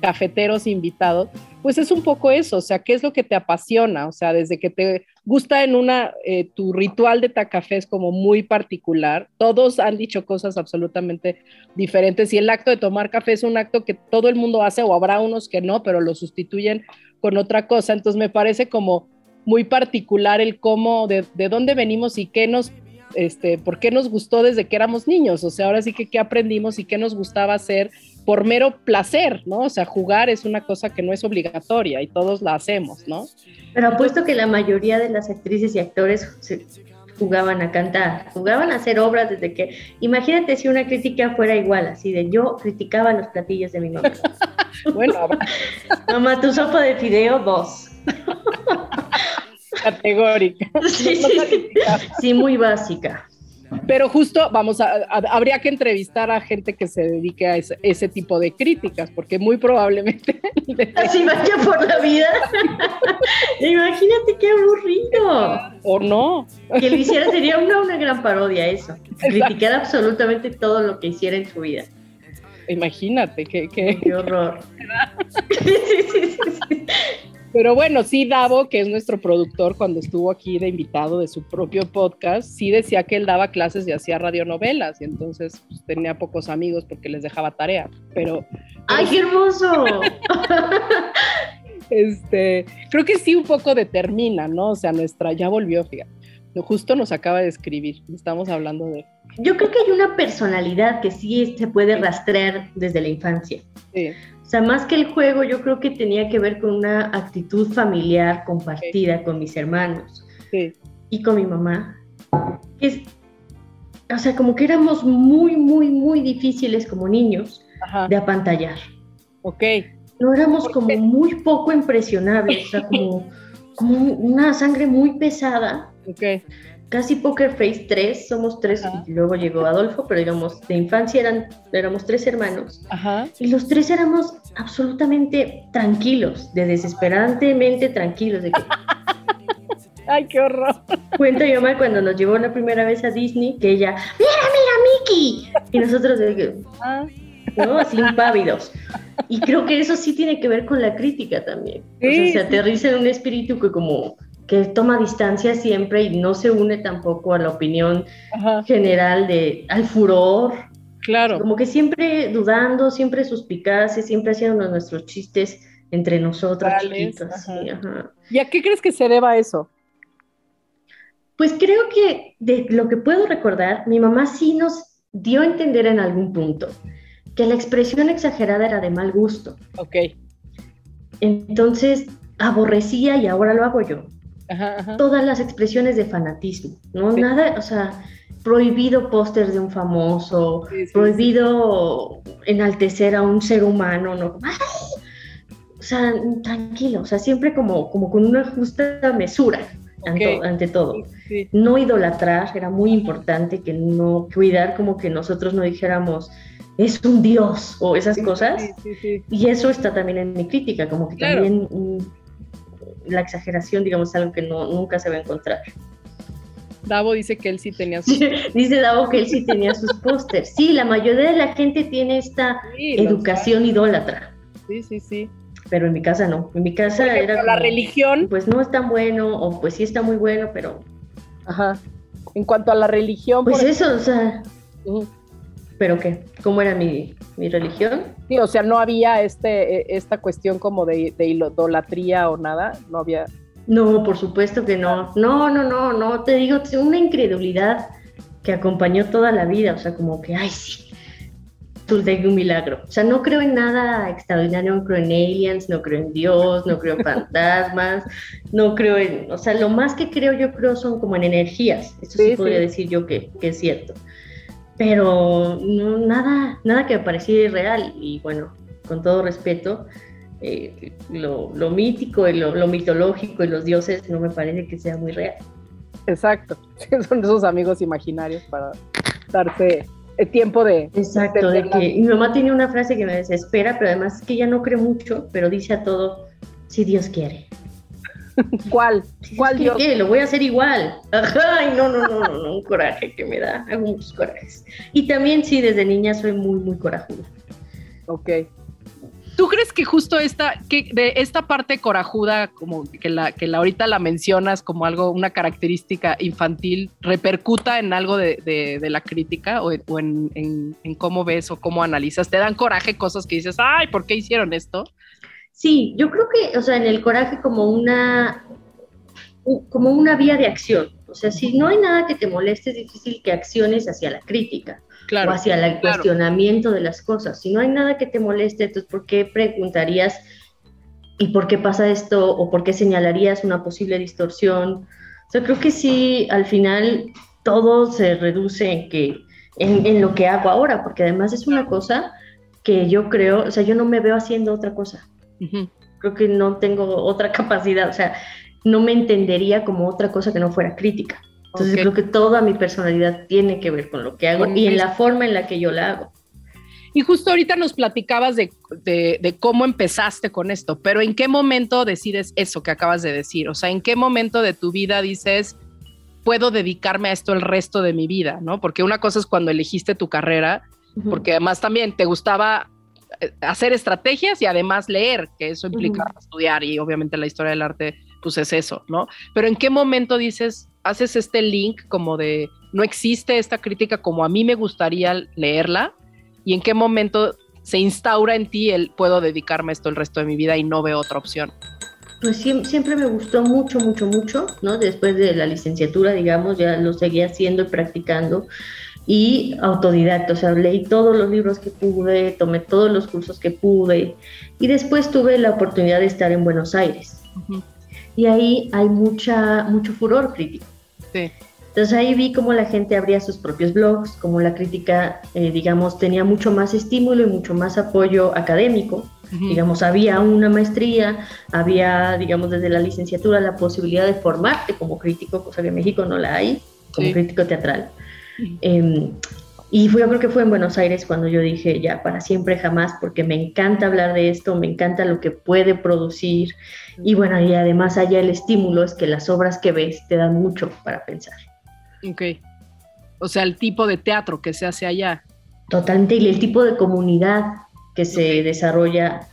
Speaker 2: cafeteros invitados, pues es un poco eso, o sea, ¿qué es lo que te apasiona? O sea, desde que te gusta en una, eh, tu ritual de tacafé es como muy particular, todos han dicho cosas absolutamente diferentes y el acto de tomar café es un acto que todo el mundo hace o habrá unos que no, pero lo sustituyen con otra cosa, entonces me parece como muy particular el cómo, de, de dónde venimos y qué nos este, por qué nos gustó desde que éramos niños, o sea, ahora sí que qué aprendimos y qué nos gustaba hacer por mero placer, ¿no? O sea, jugar es una cosa que no es obligatoria y todos la hacemos, ¿no?
Speaker 3: Pero apuesto que la mayoría de las actrices y actores jugaban a cantar, jugaban a hacer obras desde que, imagínate si una crítica fuera igual, así de yo criticaba los platillos de mi mamá. bueno, mamá, tu sopa de fideo, dos.
Speaker 2: Categórica.
Speaker 3: Sí, sí, sí, muy básica.
Speaker 2: Pero justo, vamos, a, habría que entrevistar a gente que se dedique a ese, tipo de críticas, porque muy probablemente...
Speaker 3: Así vaya por la vida. Imagínate qué aburrido.
Speaker 2: O no.
Speaker 3: Que lo hiciera sería una, una gran parodia eso. Criticar absolutamente todo lo que hiciera en su vida.
Speaker 2: Imagínate, qué,
Speaker 3: qué... qué horror.
Speaker 2: sí, sí, sí, pero bueno, sí, Davo, que es nuestro productor, cuando estuvo aquí de invitado de su propio podcast, sí decía que él daba clases y hacía radionovelas, y entonces pues, tenía pocos amigos porque les dejaba tarea. Pero.
Speaker 3: ¡Ay, qué hermoso!
Speaker 2: este, creo que sí un poco determina, ¿no? O sea, nuestra, ya volvió, fíjate. Justo nos acaba de escribir, estamos hablando de.
Speaker 3: Yo creo que hay una personalidad que sí se puede rastrear desde la infancia. Sí sea, más que el juego, yo creo que tenía que ver con una actitud familiar compartida con mis hermanos y con mi mamá. Es, o sea, como que éramos muy, muy, muy difíciles como niños de apantallar.
Speaker 2: Ok.
Speaker 3: No éramos como muy poco impresionables, o sea, como, como una sangre muy pesada.
Speaker 2: Ok
Speaker 3: casi Poker Face 3, somos tres, y luego llegó Adolfo, pero digamos, de infancia eran, éramos tres hermanos. Y los tres éramos absolutamente tranquilos, de desesperantemente tranquilos. De que...
Speaker 2: Ay, qué horror.
Speaker 3: Cuenta mi mamá cuando nos llevó la primera vez a Disney, que ella, mira, mira, Mickey. Y nosotros, ah. ¿no? Así impávidos. Y creo que eso sí tiene que ver con la crítica también. o sea, se aterriza en un espíritu que como que toma distancia siempre y no se une tampoco a la opinión general de al furor.
Speaker 2: Claro.
Speaker 3: Como que siempre dudando, siempre suspicaces, siempre haciendo nuestros chistes entre nosotros chiquitos.
Speaker 2: ¿Y a qué crees que se deba eso?
Speaker 3: Pues creo que de lo que puedo recordar, mi mamá sí nos dio a entender en algún punto que la expresión exagerada era de mal gusto.
Speaker 2: Ok.
Speaker 3: Entonces aborrecía y ahora lo hago yo todas las expresiones de fanatismo, ¿no? Nada, o sea, prohibido póster de un famoso, prohibido enaltecer a un ser humano, ¿no? O sea, tranquilo, o sea, siempre como, como con una justa mesura ante, todo. No idolatrar, era muy importante que no cuidar como que nosotros no dijéramos es un dios o esas cosas. Y eso está también en mi crítica, como que también la exageración, digamos, algo que no, nunca se va a encontrar.
Speaker 2: Davo dice que él sí tenía sus...
Speaker 3: dice Davo que él sí tenía sus pósters. Sí, la mayoría de la gente tiene esta educación idólatra.
Speaker 2: Sí, sí, sí.
Speaker 3: Pero en mi casa no. En mi casa era...
Speaker 2: la religión.
Speaker 3: Pues no es tan bueno, o pues sí está muy bueno, pero...
Speaker 2: Ajá. En cuanto a la religión...
Speaker 3: Pues eso, o sea... ¿Pero qué? ¿Cómo era mi, religión?
Speaker 2: Sí, o sea, no había este, e, esta cuestión como de, de idolatría o nada, no había...
Speaker 3: No, por supuesto que no. No, no, no, no, te digo, una incredulidad que acompañó toda la vida, o sea, como que, ay, sí, que un milagro. O sea, no creo en nada extraordinario, no creo en aliens, no creo en Dios, no creo en fantasmas, no creo en, o sea, lo más que creo yo creo son como en energías. Eso sí, podría decir yo que, que, es cierto. Pero no, nada, nada que me pareciera irreal. Y bueno, con todo respeto, eh, lo, lo, mítico y lo, lo mitológico y los dioses no me parece que sea muy real.
Speaker 2: Exacto, son esos amigos imaginarios para darse el tiempo de...
Speaker 3: Exacto, de, que mi mamá tiene una frase que me desespera, pero además es que ella no cree mucho, pero dice a todo, si Dios quiere.
Speaker 2: ¿Cuál? ¿Cuál
Speaker 3: Dios? ¿Qué? Lo voy a hacer igual. Ay, no, no, no, no, no, un coraje que me da, hago muchos corajes. Y también sí, desde niña soy muy, muy corajuda.
Speaker 2: Ok. ¿Tú crees que justo esta, que de esta parte corajuda, como que la, que la ahorita la mencionas como algo, una característica infantil, repercuta en algo de, la crítica o, en, en, cómo ves o cómo analizas? ¿Te dan coraje cosas que dices, ay, ¿por qué hicieron esto?
Speaker 3: Sí, yo creo que, o sea, en el coraje como una, como una vía de acción. O sea, si no hay nada que te moleste, es difícil que acciones hacia la crítica o hacia el cuestionamiento de las cosas. Si no hay nada que te moleste, entonces ¿por qué preguntarías y por qué pasa esto o por qué señalarías una posible distorsión? O sea, creo que sí, al final todo se reduce en, que, en, lo que hago ahora, porque además es una cosa que yo creo, o sea, yo no me veo haciendo otra cosa. Creo que no tengo otra capacidad, o sea, no me entendería como otra cosa que no fuera crítica. Entonces creo que toda mi personalidad tiene que ver con lo que hago y en la forma en la que yo la hago.
Speaker 2: Y justo ahorita nos platicabas de, de, cómo empezaste con esto, pero ¿en qué momento decides eso que acabas de decir? O sea, ¿en qué momento de tu vida dices, puedo dedicarme a esto el resto de mi vida? ¿no? Porque una cosa es cuando elegiste tu carrera, porque además también te gustaba hacer estrategias y además leer, que eso implica estudiar y obviamente la historia del arte, pues es eso, ¿no? Pero ¿en qué momento dices, haces este link como de no existe esta crítica como a mí me gustaría leerla y en qué momento se instaura en ti el puedo dedicarme a esto el resto de mi vida y no veo otra opción.
Speaker 3: Pues siempre me gustó mucho, mucho, mucho, ¿no? Después de la licenciatura, digamos, ya lo seguía haciendo y practicando y autodidacta, o sea, leí todos los libros que pude, tomé todos los cursos que pude y después tuve la oportunidad de estar en Buenos Aires. Y ahí hay mucha, mucho furor crítico. Entonces ahí vi cómo la gente abría sus propios blogs, cómo la crítica, eh, digamos, tenía mucho más estímulo y mucho más apoyo académico. Digamos, había una maestría, había, digamos, desde la licenciatura la posibilidad de formarte como crítico, cosa que en México no la hay, como crítico teatral. Em, y fue, yo creo que fue en Buenos Aires cuando yo dije, ya, para siempre jamás, porque me encanta hablar de esto, me encanta lo que puede producir. Y bueno, y además allá el estímulo es que las obras que ves te dan mucho para pensar.
Speaker 2: Ok. O sea, el tipo de teatro que se hace allá.
Speaker 3: Totalmente, y el tipo de comunidad que se desarrolla,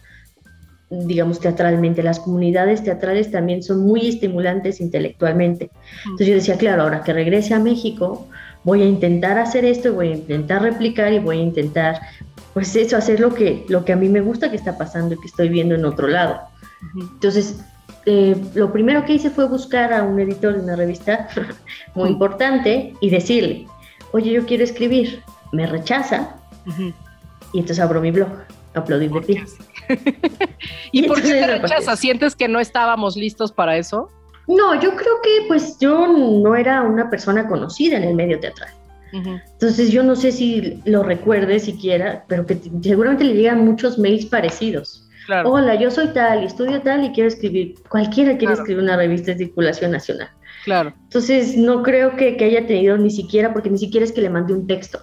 Speaker 3: digamos, teatralmente. Las comunidades teatrales también son muy estimulantes intelectualmente. Entonces yo decía, claro, ahora que regrese a México, voy a intentar hacer esto, voy a intentar replicar y voy a intentar, pues eso, hacer lo que, lo que a mí me gusta que está pasando y que estoy viendo en otro lado. Entonces, eh, lo primero que hice fue buscar a un editor de una revista muy importante y decirle, oye, yo quiero escribir, me rechaza, y entonces abro mi blog, aplaudir de pie.
Speaker 2: ¿Y, por qué te rechaza? ¿Sientes que no estábamos listos para eso?
Speaker 3: No, yo creo que pues yo no era una persona conocida en el medio teatral. Entonces yo no sé si lo recuerde siquiera, pero que seguramente le llegan muchos mails parecidos. Hola, yo soy tal estudio tal y quiero escribir. Cualquiera quiere escribir una revista de circulación nacional.
Speaker 2: Claro.
Speaker 3: Entonces no creo que, haya tenido ni siquiera, porque ni siquiera es que le mande un texto.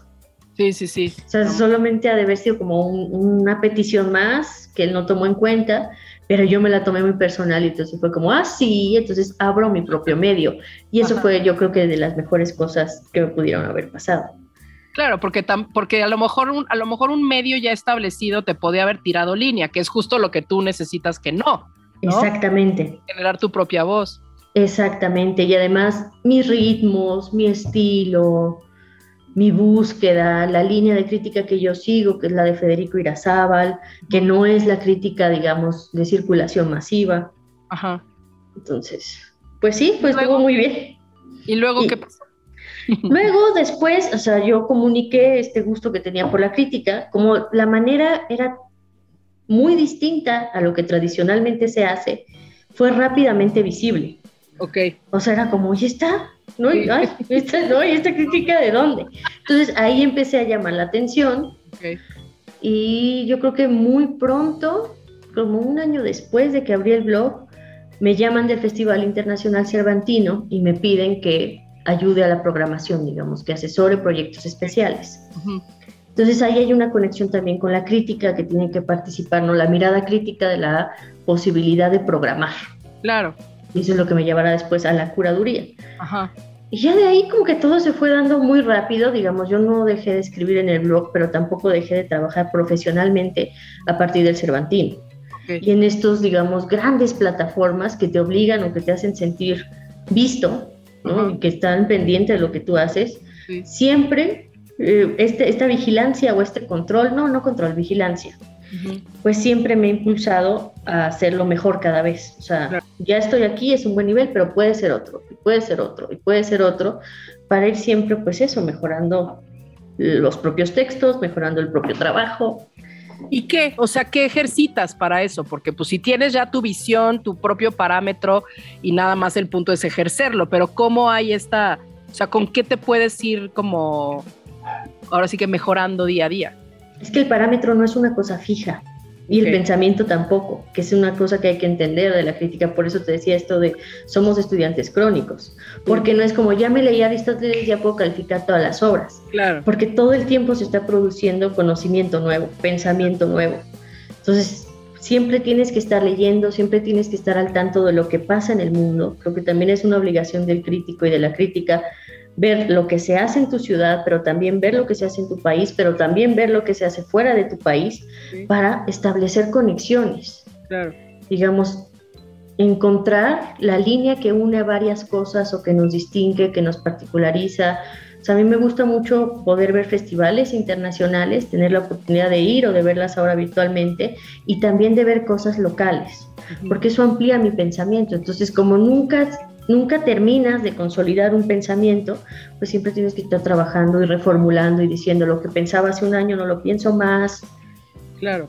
Speaker 2: Sí, sí, sí.
Speaker 3: O sea, solamente ha de haber sido como una petición más que él no tomó en cuenta pero yo me la tomé muy personal y entonces fue como, ah, sí, entonces abro mi propio medio. Y eso fue yo creo que de las mejores cosas que me pudieron haber pasado.
Speaker 2: Claro, porque, porque a, lo mejor un, a lo mejor un medio ya establecido te podía haber tirado línea, que es justo lo que tú necesitas que no.
Speaker 3: Exactamente.
Speaker 2: Generar tu propia voz.
Speaker 3: Exactamente, y además mis ritmos, mi estilo, mi búsqueda, la línea de crítica que yo sigo, que es la de Federico Irazábal, que no es la crítica, digamos, de circulación masiva.
Speaker 2: Ajá.
Speaker 3: Entonces, pues sí, pues estuvo muy bien.
Speaker 2: ¿Y luego qué pasó?
Speaker 3: Luego, después, o sea, yo comuniqué este gusto que tenía por la crítica, como la manera era muy distinta a lo que tradicionalmente se hace, fue rápidamente visible.
Speaker 2: Ok.
Speaker 3: O sea, era como, ¿y está? ¿No? ¿Y, esta, ¿no? ¿Y esta crítica de dónde? Entonces ahí empecé a llamar la atención. Y yo creo que muy pronto, como un año después de que abrí el blog, me llaman del Festival Internacional Cervantino y me piden que ayude a la programación, digamos, que asesore proyectos especiales. Entonces ahí hay una conexión también con la crítica que tiene que participar, ¿no? La mirada crítica de la posibilidad de programar.
Speaker 2: Claro.
Speaker 3: Y eso es lo que me llevará después a la curaduría.
Speaker 2: Ajá.
Speaker 3: Y ya de ahí como que todo se fue dando muy rápido, digamos, yo no dejé de escribir en el blog, pero tampoco dejé de trabajar profesionalmente a partir del Cervantino. Y en estos, digamos, grandes plataformas que te obligan o que te hacen sentir visto, ¿no? que están pendientes de lo que tú haces, siempre eh, este, esta vigilancia o este control, no, no control, vigilancia, pues siempre me ha impulsado a hacerlo mejor cada vez. O sea, ya estoy aquí, es un buen nivel, pero puede ser otro, y puede ser otro, y puede ser otro, para ir siempre, pues eso, mejorando los propios textos, mejorando el propio trabajo.
Speaker 2: ¿Y qué? O sea, ¿qué ejercitas para eso? Porque pues si tienes ya tu visión, tu propio parámetro y nada más el punto es ejercerlo, pero ¿cómo hay esta, o sea, con qué te puedes ir como, ahora sí que mejorando día a día?
Speaker 3: Es que el parámetro no es una cosa fija y el pensamiento tampoco, que es una cosa que hay que entender de la crítica. Por eso te decía esto de somos estudiantes crónicos, porque no es como ya me leí Aristóteles, ya puedo calificar todas las obras.
Speaker 2: Claro.
Speaker 3: Porque todo el tiempo se está produciendo conocimiento nuevo, pensamiento nuevo. Entonces, siempre tienes que estar leyendo, siempre tienes que estar al tanto de lo que pasa en el mundo. Creo que también es una obligación del crítico y de la crítica ver lo que se hace en tu ciudad, pero también ver lo que se hace en tu país, pero también ver lo que se hace fuera de tu país para establecer conexiones.
Speaker 2: Claro.
Speaker 3: Digamos, encontrar la línea que une a varias cosas o que nos distingue, que nos particulariza. O sea, a mí me gusta mucho poder ver festivales internacionales, tener la oportunidad de ir o de verlas ahora virtualmente y también de ver cosas locales, porque eso amplía mi pensamiento. Entonces, como nunca nunca terminas de consolidar un pensamiento, pues siempre tienes que estar trabajando y reformulando y diciendo lo que pensaba hace un año no lo pienso más.
Speaker 2: Claro.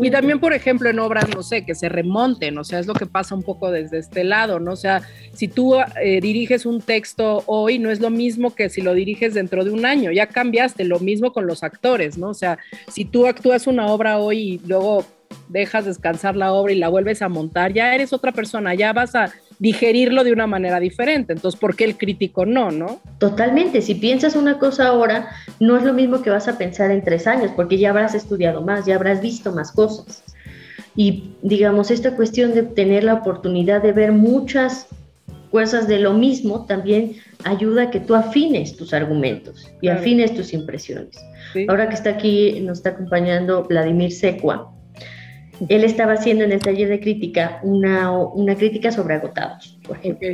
Speaker 2: Y también, por ejemplo, en obras, no sé, que se remonten, o sea, es lo que pasa un poco desde este lado, ¿no? O sea, si tú eh, diriges un texto hoy, no es lo mismo que si lo diriges dentro de un año, ya cambiaste, lo mismo con los actores, ¿no? O sea, si tú actúas una obra hoy y luego dejas descansar la obra y la vuelves a montar, ya eres otra persona, ya vas a digerirlo de una manera diferente. Entonces, ¿por qué el crítico no, no?
Speaker 3: Totalmente. Si piensas una cosa ahora, no es lo mismo que vas a pensar en tres años, porque ya habrás estudiado más, ya habrás visto más cosas. Y digamos, esta cuestión de tener la oportunidad de ver muchas cosas de lo mismo también ayuda a que tú afines tus argumentos y afines tus impresiones. Ahora que está aquí, nos está acompañando Vladimir Secua, él estaba haciendo en el taller de crítica una, una crítica sobre agotados, por ejemplo.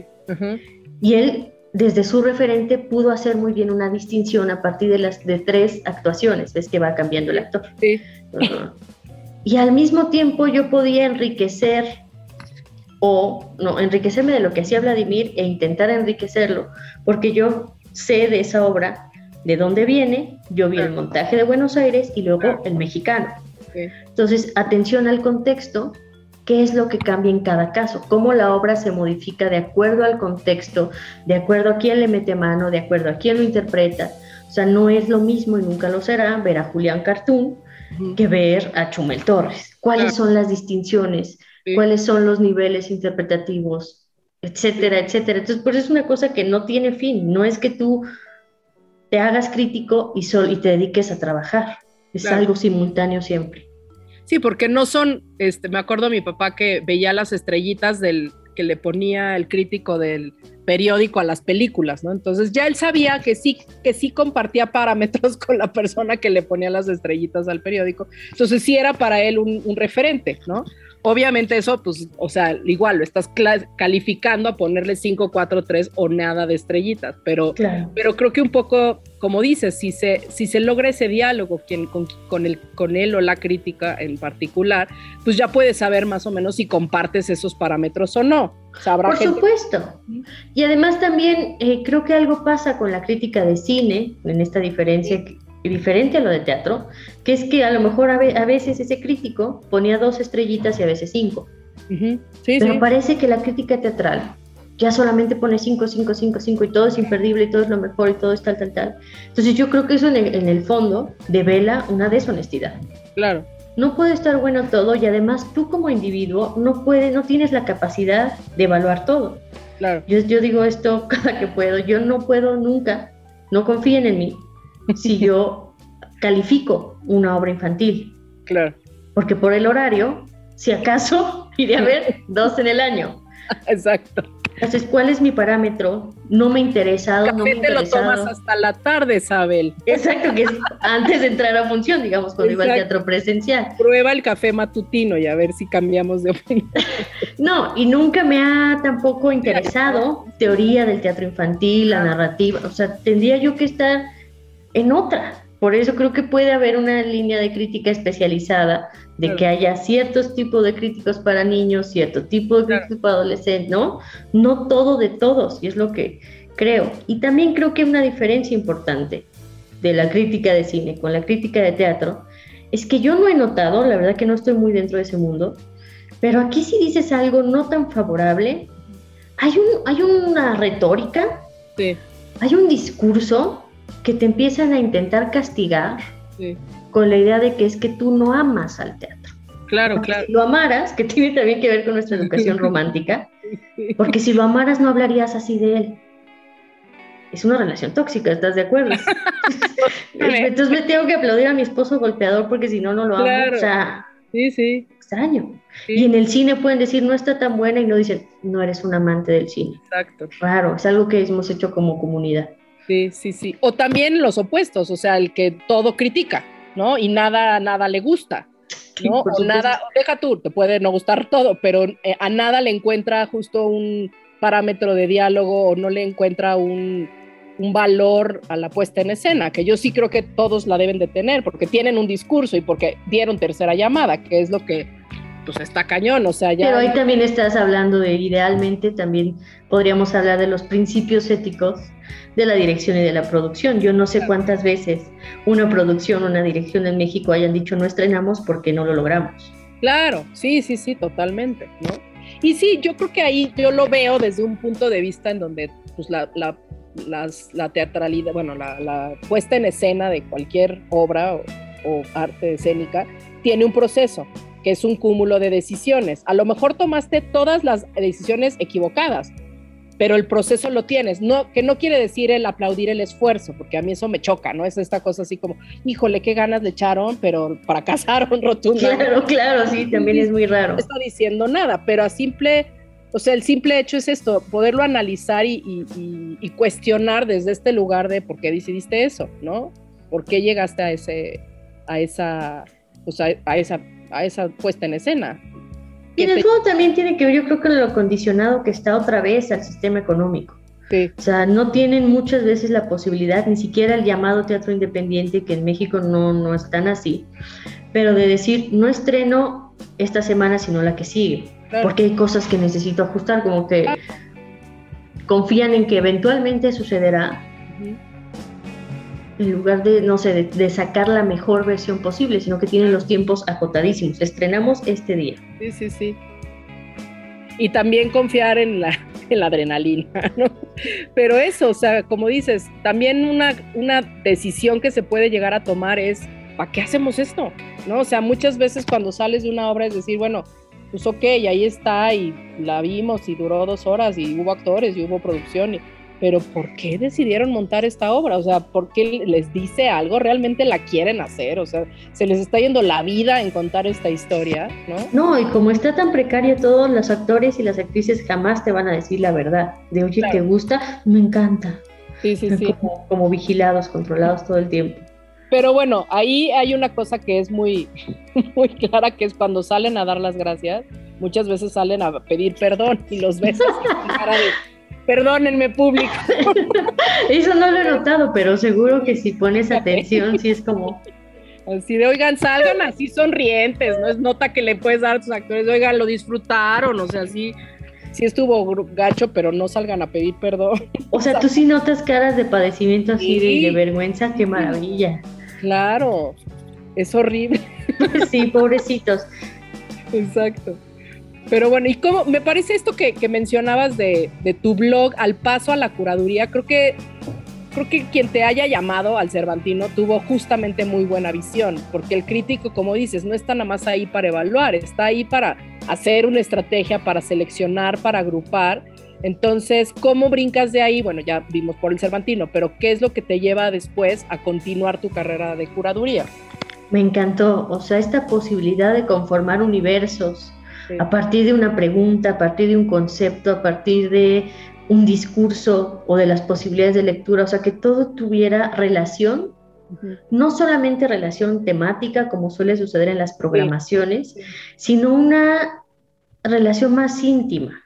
Speaker 3: Y él, desde su referente, pudo hacer muy bien una distinción a partir de las de tres actuaciones, ves que va cambiando el actor.
Speaker 2: Sí.
Speaker 3: Y al mismo tiempo yo podía enriquecer o no, enriquecerme de lo que hacía Vladimir e intentar enriquecerlo, porque yo sé de esa obra de dónde viene, yo vi el montaje de Buenos Aires y luego el mexicano. Entonces, atención al contexto, qué es lo que cambia en cada caso, cómo la obra se modifica de acuerdo al contexto, de acuerdo a quién le mete mano, de acuerdo a quién lo interpreta. O sea, no es lo mismo y nunca lo será ver a Julián Cartoon que ver a Chumel Torres. ¿Cuáles son las distinciones? ¿Cuáles son los niveles interpretativos? Etcétera, etcétera. Entonces, pues es una cosa que no tiene fin. No es que tú te hagas crítico y, y te dediques a trabajar. Es algo simultáneo siempre.
Speaker 2: Sí, porque no son, este, me acuerdo mi papá que veía las estrellitas del que le ponía el crítico del periódico a las películas, ¿no? Entonces ya él sabía que sí, que sí compartía parámetros con la persona que le ponía las estrellitas al periódico. Entonces sí era para él un, referente, ¿no? Obviamente eso, pues, o sea, igual lo estás calificando a ponerle 5, 4, 3 o nada de estrellitas, pero, pero creo que un poco, como dices, si se, si se logra ese diálogo quien, con, con, el, con él o la crítica en particular, pues ya puedes saber más o menos si compartes esos parámetros o no.
Speaker 3: Por supuesto. Y además también eh, creo que algo pasa con la crítica de cine, en esta diferencia diferente a lo de teatro, que es que a lo mejor a, veces ese crítico ponía dos estrellitas y a veces cinco. Pero parece que la crítica teatral ya solamente pone cinco, cinco, cinco, cinco y todo es imperdible y todo es lo mejor y todo es tal, tal, tal. Entonces yo creo que eso en el, en el fondo devela una deshonestidad.
Speaker 2: Claro.
Speaker 3: No puede estar bueno todo y además tú como individuo no puedes, no tienes la capacidad de evaluar todo.
Speaker 2: Claro.
Speaker 3: Yo, yo digo esto cada que puedo, yo no puedo nunca, no confíen en mí, si yo califico una obra infantil.
Speaker 2: Claro.
Speaker 3: Porque por el horario, si acaso, iré a ver dos en el año.
Speaker 2: Exacto.
Speaker 3: Entonces, ¿cuál es mi parámetro? No me interesado,
Speaker 2: no
Speaker 3: me
Speaker 2: te lo tomas hasta la tarde, Sabel.
Speaker 3: Exacto, que es antes de entrar a función, digamos, cuando iba al teatro presencial.
Speaker 2: Prueba el café matutino y a ver si cambiamos de opinión.
Speaker 3: No, y nunca me ha tampoco interesado teoría del teatro infantil, la narrativa. O sea, tendría yo que estar en otra. Por eso creo que puede haber una línea de crítica especializada, de que haya ciertos tipos de críticos para niños, cierto tipo de críticos para adolescentes, ¿no? No todo de todos, y es lo que creo. Y también creo que hay una diferencia importante de la crítica de cine con la crítica de teatro, es que yo no he notado, la verdad que no estoy muy dentro de ese mundo, pero aquí si dices algo no tan favorable, hay, un, hay una retórica, hay un discurso que te empiezan a intentar castigar con la idea de que es que tú no amas al teatro.
Speaker 2: Claro, claro.
Speaker 3: Si lo amaras, que tiene también que ver con nuestra educación romántica, porque si lo amaras no hablarías así de él. Es una relación tóxica, ¿estás de acuerdo? Entonces me tengo que aplaudir a mi esposo golpeador porque si no, no lo amo. O sea,
Speaker 2: sí, sí.
Speaker 3: extraño. Y en el cine pueden decir, no está tan buena y no dicen, no eres un amante del cine.
Speaker 2: Exacto.
Speaker 3: Claro, es algo que hemos hecho como comunidad.
Speaker 2: Sí, sí, sí. O también los opuestos, o sea, el que todo critica, ¿no? Y nada, nada le gusta. ¿no? o nada, deja tú, te puede no gustar todo, pero eh, a nada le encuentra justo un parámetro de diálogo o no le encuentra un, un, valor a la puesta en escena, que yo sí creo que todos la deben de tener, porque tienen un discurso y porque dieron tercera llamada, que es lo que pues está cañón, o sea, ya...
Speaker 3: Pero ahí también estás hablando de, idealmente, también podríamos hablar de los principios éticos de la dirección y de la producción. Yo no sé cuántas veces una producción, una dirección en México hayan dicho no estrenamos porque no lo logramos.
Speaker 2: Claro, sí, sí, sí, totalmente, ¿no? Y sí, yo creo que ahí yo lo veo desde un punto de vista en donde pues la, la, la teatralidad, bueno, la, puesta en escena de cualquier obra o arte escénica tiene un proceso que es un cúmulo de decisiones. A lo mejor tomaste todas las decisiones equivocadas, pero el proceso lo tienes, no, que no quiere decir el aplaudir el esfuerzo, porque a mí eso me choca, ¿no? Es esta cosa así como, híjole, qué ganas le echaron, pero fracasaron rotundamente.
Speaker 3: Claro, claro, sí, también es muy raro.
Speaker 2: No está diciendo nada, pero a simple, o sea, el simple hecho es esto, poderlo analizar y, cuestionar desde este lugar de por qué decidiste eso, ¿no? ¿Por qué llegaste a ese, a esa, pues a esa a esa puesta en escena.
Speaker 3: Y en el fondo también tiene que ver, yo creo que lo condicionado que está otra vez al sistema económico. O sea, no tienen muchas veces la posibilidad, ni siquiera el llamado teatro independiente, que en México no, no es tan así, pero de decir, no estreno esta semana, sino la que sigue, porque hay cosas que necesito ajustar, como que confían en que eventualmente sucederá, en lugar de, no sé, de, sacar la mejor versión posible, sino que tienen los tiempos acotadísimos. Estrenamos este día.
Speaker 2: Sí, sí, sí. Y también confiar en la, en la adrenalina, ¿no? Pero eso, o sea, como dices, también una, una decisión que se puede llegar a tomar es, ¿para qué hacemos esto? ¿No? O sea, muchas veces cuando sales de una obra es decir, bueno, pues ok, ahí está y la vimos y duró dos horas y hubo actores y hubo producción y pero ¿por qué decidieron montar esta obra? O sea, ¿por qué les dice algo? ¿Realmente la quieren hacer? O sea, se les está yendo la vida en contar esta historia, ¿no?
Speaker 3: No, y como está tan precario todos los actores y las actrices jamás te van a decir la verdad. De, oye, ¿te gusta? Me encanta.
Speaker 2: Sí, sí, sí.
Speaker 3: Como, como, vigilados, controlados todo el tiempo.
Speaker 2: Pero bueno, ahí hay una cosa que es muy, muy clara, que es cuando salen a dar las gracias, muchas veces salen a pedir perdón y los de, perdónenme público.
Speaker 3: Eso no lo he notado, pero seguro que si pones atención, sí es como...
Speaker 2: Así de, oigan, salgan así sonrientes, no es nota que le puedes dar a tus actores, oigan, lo disfrutaron, o sea, así sí estuvo gacho, pero no salgan a pedir perdón.
Speaker 3: O sea, tú sí notas caras de padecimiento así de, vergüenza, qué maravilla.
Speaker 2: Claro, es horrible.
Speaker 3: sí, pobrecitos.
Speaker 2: Exacto. Pero bueno, y cómo me parece esto que, mencionabas de, de, tu blog, al paso a la curaduría, creo que creo que quien te haya llamado al Cervantino tuvo justamente muy buena visión, porque el crítico, como dices, no está nada más ahí para evaluar, está ahí para hacer una estrategia, para seleccionar, para agrupar. Entonces, ¿cómo brincas de ahí? Bueno, ya vimos por el Cervantino, pero ¿qué es lo que te lleva después a continuar tu carrera de curaduría?
Speaker 3: Me encantó, o sea, esta posibilidad de conformar universos a partir de una pregunta, a partir de un concepto, a partir de un discurso o de las posibilidades de lectura, o sea, que todo tuviera relación, no solamente relación temática, como suele suceder en las programaciones, sino una relación más íntima.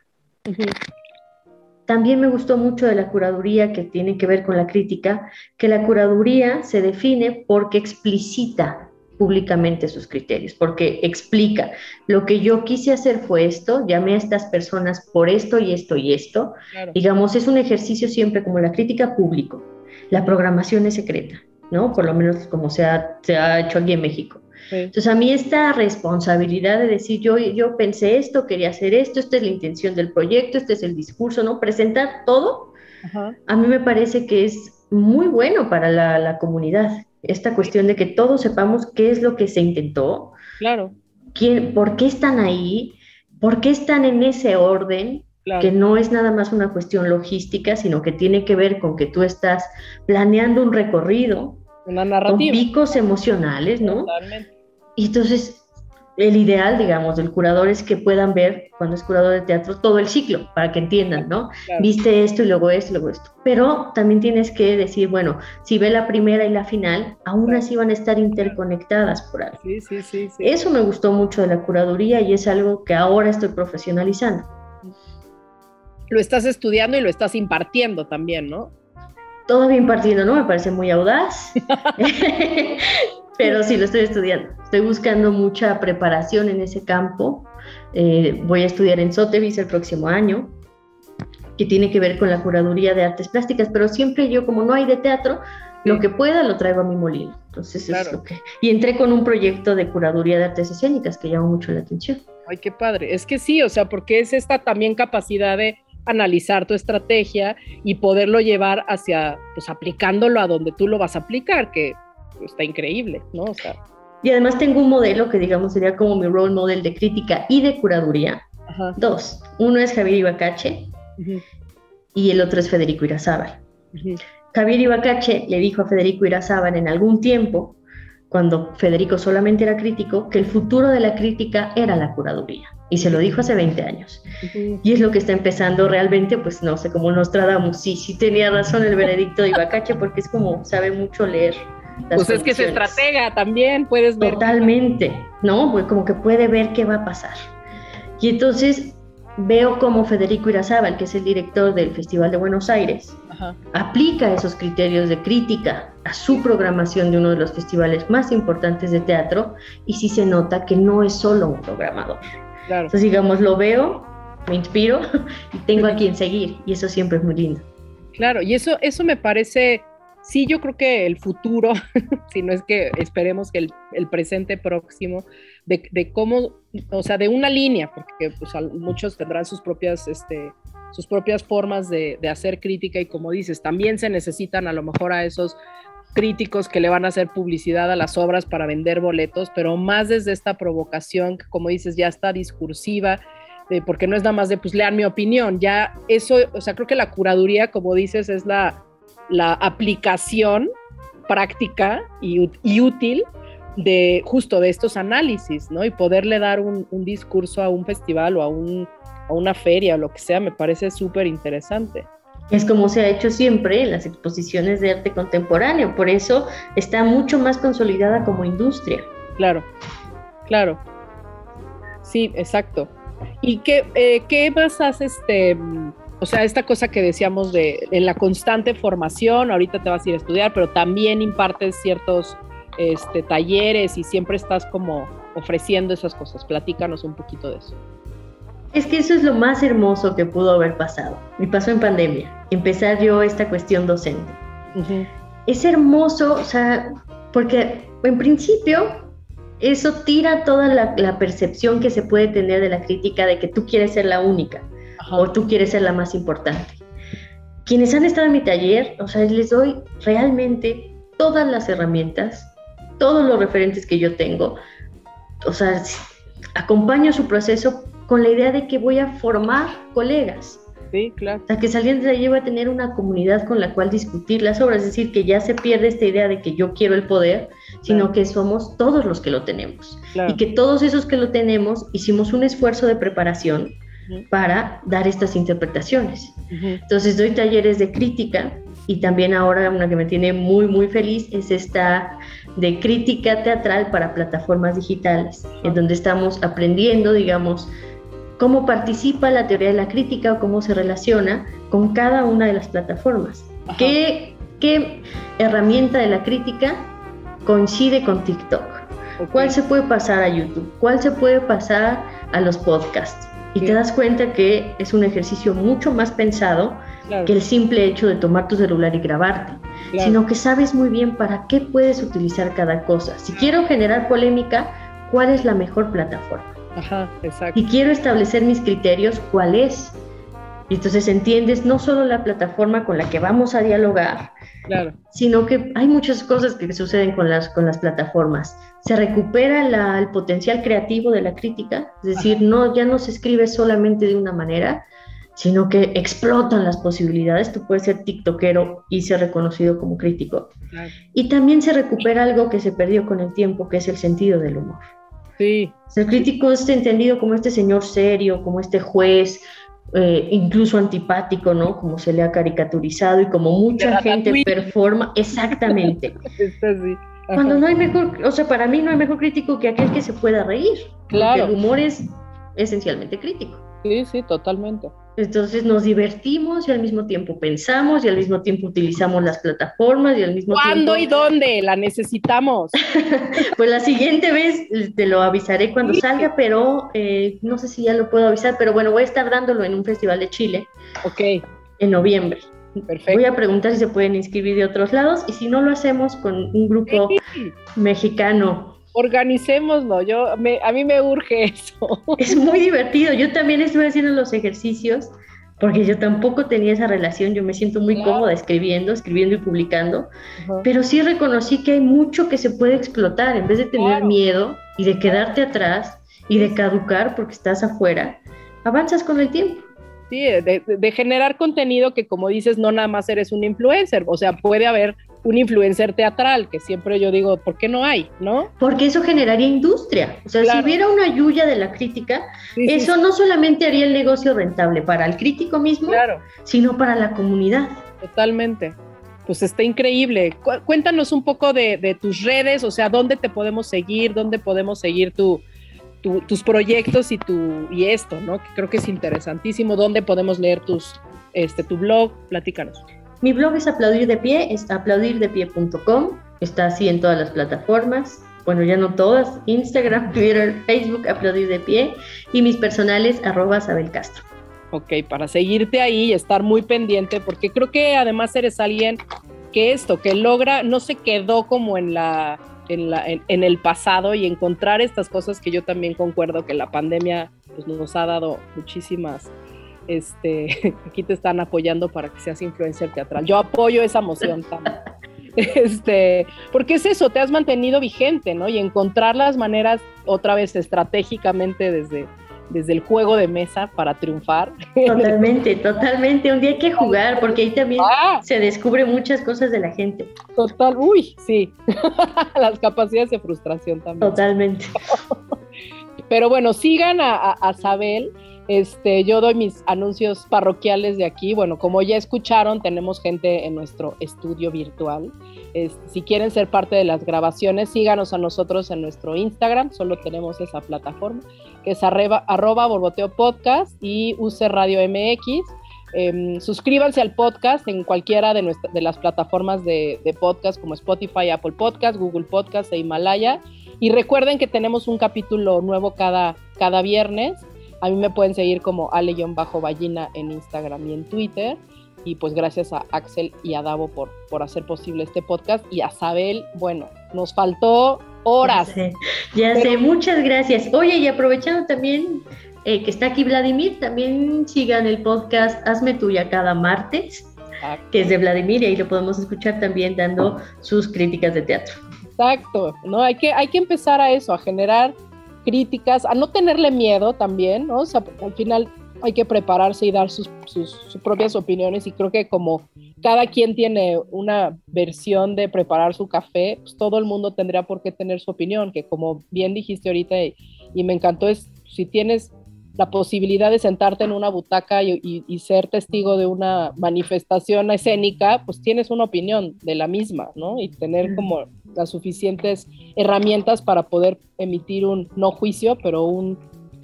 Speaker 3: También me gustó mucho de la curaduría que tiene que ver con la crítica, que la curaduría se define porque explicita públicamente sus criterios, porque explica, lo que yo quise hacer fue esto, llamé a estas personas por esto y esto y esto. Digamos, es un ejercicio siempre como la crítica público. La programación es secreta, ¿no? Por lo menos como se ha, se ha hecho aquí en México. Entonces, a mí esta responsabilidad de decir, yo, yo pensé esto, quería hacer esto, esta es la intención del proyecto, este es el discurso, ¿no? Presentar todo, a mí me parece que es muy bueno para la, la comunidad esta cuestión de que todos sepamos qué es lo que se intentó,
Speaker 2: claro.
Speaker 3: Quién, por qué están ahí, por qué están en ese orden, que no es nada más una cuestión logística, sino que tiene que ver con que tú estás planeando un recorrido,
Speaker 2: una narrativa.
Speaker 3: con picos emocionales, ¿no? Totalmente. Y entonces el ideal, digamos, del curador es que puedan ver, cuando es curador de teatro, todo el ciclo, para que entiendan, ¿no? Viste esto y luego esto y luego esto. Pero también tienes que decir, bueno, si ve la primera y la final, aún así van a estar interconectadas por algo.
Speaker 2: Sí, sí, sí,
Speaker 3: Eso me gustó mucho de la curaduría y es algo que ahora estoy profesionalizando.
Speaker 2: Lo estás estudiando y lo estás impartiendo también, ¿no?
Speaker 3: Todavía impartiendo, ¿no? Me parece muy audaz. pero sí lo estoy estudiando. Estoy buscando mucha preparación en ese campo. Eh, voy a estudiar en Sotheby's el próximo año, que tiene que ver con la curaduría de artes plásticas, pero siempre yo, como no hay de teatro, lo que pueda lo traigo a mi molino. Entonces, es lo que... Y entré con un proyecto de curaduría de artes escénicas que llama mucho la atención.
Speaker 2: Ay, qué padre. Es que sí, o sea, porque es esta también capacidad de analizar tu estrategia y poderlo llevar hacia, pues aplicándolo a donde tú lo vas a aplicar, que está increíble, ¿no? O sea,
Speaker 3: y además tengo un modelo que digamos sería como mi role model de crítica y de curaduría. Dos. Uno es Javier Ibacache y el otro es Federico Irazábal. Javier Ibacache le dijo a Federico Irazábal en algún tiempo, cuando Federico solamente era crítico, que el futuro de la crítica era la curaduría. Y se lo dijo hace 20 años. Y es lo que está empezando realmente, pues no sé, como Nostradamus. Sí, sí tenía razón el veredicto de Ibacache porque es como sabe mucho leer
Speaker 2: pues es que es estratega también, puedes ver.
Speaker 3: Totalmente, ¿no? Pues como que puede ver qué va a pasar. Y entonces veo como Federico Irazábal, que es el director del Festival de Buenos Aires, aplica esos criterios de crítica a su programación de uno de los festivales más importantes de teatro y sí se nota que no es solo un programador. Entonces, digamos, lo veo, me inspiro y tengo a quien seguir y eso siempre es muy lindo.
Speaker 2: Claro, y eso, eso me parece sí yo creo que el futuro, si no es que esperemos que el, presente próximo, de, cómo, o sea, de una línea, porque pues, muchos tendrán sus propias, este, sus propias formas de, hacer crítica y como dices, también se necesitan a lo mejor a esos críticos que le van a hacer publicidad a las obras para vender boletos, pero más desde esta provocación que como dices ya está discursiva, porque no es nada más de pues lean mi opinión, ya eso, o sea, creo que la curaduría, como dices, es la la aplicación práctica y, útil de justo de estos análisis, ¿no? Y poderle dar un, discurso a un festival o a, un, a una feria o lo que sea, me parece súper interesante.
Speaker 3: Es como se ha hecho siempre en las exposiciones de arte contemporáneo, por eso está mucho más consolidada como industria.
Speaker 2: Claro, claro. Sí, exacto. ¿Y qué, eh, qué más haces, este, o sea, esta cosa que decíamos de, la constante formación, ahorita te vas a ir a estudiar, pero también impartes ciertos este, talleres y siempre estás como ofreciendo esas cosas. Platícanos un poquito de eso.
Speaker 3: Es que eso es lo más hermoso que pudo haber pasado. Y pasó en pandemia. Empezar yo esta cuestión docente. Es hermoso, o sea, porque en principio eso tira toda la, percepción que se puede tener de la crítica de que tú quieres ser la única o tú quieres ser la más importante. Quienes han estado en mi taller, o sea, les doy realmente todas las herramientas, todos los referentes que yo tengo, o sea, acompaño su proceso con la idea de que voy a formar colegas.
Speaker 2: Sí, claro.
Speaker 3: O sea, que saliendo de allí voy a tener una comunidad con la cual discutir las obras, es decir, que ya se pierde esta idea de que yo quiero el poder, sino que somos todos los que lo tenemos. Y que todos esos que lo tenemos hicimos un esfuerzo de preparación para dar estas interpretaciones. Entonces doy talleres de crítica y también ahora una que me tiene muy, muy feliz es esta de crítica teatral para plataformas digitales, en donde estamos aprendiendo, digamos, cómo participa la teoría de la crítica o cómo se relaciona con cada una de las plataformas. ¿Qué, ¿Qué, herramienta de la crítica coincide con TikTok? ¿Cuál se puede pasar a YouTube? ¿Cuál se puede pasar a los podcasts? Y te das cuenta que es un ejercicio mucho más pensado que el simple hecho de tomar tu celular y grabarte, sino que sabes muy bien para qué puedes utilizar cada cosa. Si quiero generar polémica, ¿cuál es la mejor plataforma?
Speaker 2: Ajá, exacto.
Speaker 3: Quiero establecer mis criterios, ¿cuál es? Y entonces entiendes no solo la plataforma con la que vamos a dialogar, claro. sino que hay muchas cosas que suceden con las, con las plataformas. Se recupera el potencial creativo de la crítica, es decir, no, ya no se escribe solamente de una manera, sino que explotan las posibilidades. Tú puedes ser tiktokero y ser reconocido como crítico. Y también se recupera algo que se perdió con el tiempo, que es el sentido del humor.
Speaker 2: Sí.
Speaker 3: El crítico es entendido como este señor serio, como este juez, eh, incluso antipático, ¿no? Como se le ha caricaturizado y como mucha gente performa. Exactamente. Cuando no hay mejor, o sea, para mí no hay mejor crítico que aquel que se pueda reír. Claro. el humor es esencialmente crítico.
Speaker 2: Sí, sí, totalmente.
Speaker 3: Entonces nos divertimos y al mismo tiempo pensamos y al mismo tiempo utilizamos las plataformas y al mismo
Speaker 2: ¿Cuándo y dónde la necesitamos?
Speaker 3: pues la siguiente vez te lo avisaré cuando salga, pero eh, no sé si ya lo puedo avisar, pero bueno, voy a estar dándolo en un festival de Chile.
Speaker 2: Ok.
Speaker 3: En noviembre. Perfecto. Voy a preguntar si se pueden inscribir de otros lados y si no lo hacemos con un grupo mexicano
Speaker 2: organicémoslo. Yo, me, a mí me urge eso.
Speaker 3: Es muy divertido. Yo también estuve haciendo los ejercicios porque yo tampoco tenía esa relación. Yo me siento muy cómoda escribiendo, escribiendo y publicando, pero sí reconocí que hay mucho que se puede explotar en vez de tener miedo y de quedarte atrás y de caducar porque estás afuera. Avanzas con el tiempo.
Speaker 2: Sí, de, de, generar contenido que como dices, no nada más eres un influencer, o sea, puede haber un influencer teatral, que siempre yo digo, ¿por qué no hay? ¿No?
Speaker 3: Porque eso generaría industria. O sea, si hubiera una lluvia de la crítica, eso no solamente haría el negocio rentable para el crítico mismo, sino para la comunidad.
Speaker 2: Totalmente. Pues está increíble. Cuéntanos un poco de, tus redes, o sea, dónde te podemos seguir, dónde podemos seguir tu, tus proyectos y, tu, y esto, ¿no? Que creo que es interesantísimo. ¿Dónde podemos leer tus, este, tu blog? Platícanos.
Speaker 3: Mi blog es aplaudir de pie, es aplaudirdepie.com, está así en todas las plataformas, bueno, ya no todas, Instagram, Twitter, Facebook, aplaudir de pie, y mis personales, arroba Sabel Castro.
Speaker 2: Ok, para seguirte ahí y estar muy pendiente, porque creo que además eres alguien que esto, que logra, no se quedó como en la, en, la, en, el pasado y encontrar estas cosas que yo también concuerdo que la pandemia pues, nos ha dado muchísimas este, aquí te están apoyando para que seas influencer teatral. Yo apoyo esa moción también. Este, porque es eso, te has mantenido vigente, ¿no? Y encontrar las maneras otra vez estratégicamente desde, desde el juego de mesa para triunfar.
Speaker 3: Totalmente, totalmente. Un día hay que jugar porque ahí también ah. se descubre muchas cosas de la gente.
Speaker 2: Total, uy, sí. Las capacidades de frustración también.
Speaker 3: Totalmente.
Speaker 2: Pero bueno, sigan a, a, a Sabel Este, yo doy mis anuncios parroquiales de aquí. Bueno, como ya escucharon, tenemos gente en nuestro estudio virtual. si quieren ser parte de las grabaciones, síganos a nosotros en nuestro Instagram. Solo tenemos esa plataforma, que es arroba, arroba borboteo podcast y use radio MX. Em, suscríbanse al podcast en cualquiera de, de las plataformas de, de, podcast como Spotify, Apple Podcast, Google Podcast e Himalaya. Y recuerden que tenemos un capítulo nuevo cada, cada viernes. A mí me pueden seguir como ale-ballina en Instagram y en Twitter. Y pues gracias a Axel y a Davo por, por hacer posible este podcast. Y a Sabel, bueno, nos faltó horas.
Speaker 3: Ya sé, muchas gracias. Oye, y aprovechando también eh, que está aquí Vladimir, también sigan el podcast Hazme Tuya cada martes, que es de Vladimir, y ahí lo podemos escuchar también dando sus críticas de teatro.
Speaker 2: Exacto, ¿no? Hay que, hay que empezar a eso, a generar críticas, a no tenerle miedo también, ¿no? O sea, al final hay que prepararse y dar sus, propias opiniones y creo que como cada quien tiene una versión de preparar su café, pues todo el mundo tendría por qué tener su opinión, que como bien dijiste ahorita y, me encantó es si tienes la posibilidad de sentarte en una butaca y, ser testigo de una manifestación escénica, pues tienes una opinión de la misma, ¿no? Y tener como las suficientes herramientas para poder emitir un no juicio, pero un,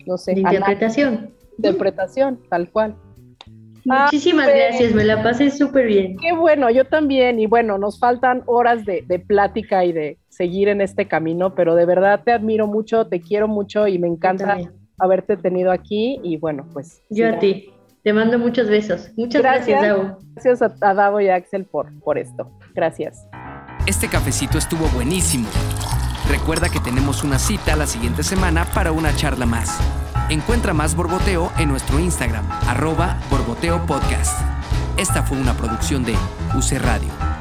Speaker 2: no sé,
Speaker 3: interpretación.
Speaker 2: Interpretación, tal cual.
Speaker 3: Muchísimas ah, gracias, me la pasé súper bien.
Speaker 2: Qué bueno, yo también. Y bueno, nos faltan horas de, de, plática y de seguir en este camino, pero de verdad te admiro mucho, te quiero mucho y me encanta haberte tenido aquí. Y bueno, pues.
Speaker 3: Yo a ti. Te mando muchos besos. Muchas gracias, Davo.
Speaker 2: Gracias a, Davo y a Axel por, por esto. Gracias.
Speaker 1: Este cafecito estuvo buenísimo. Recuerda que tenemos una cita la siguiente semana para una charla más. Encuentra más Borboteo en nuestro Instagram, arroba Borboteo Podcast. Esta fue una producción de UC Radio.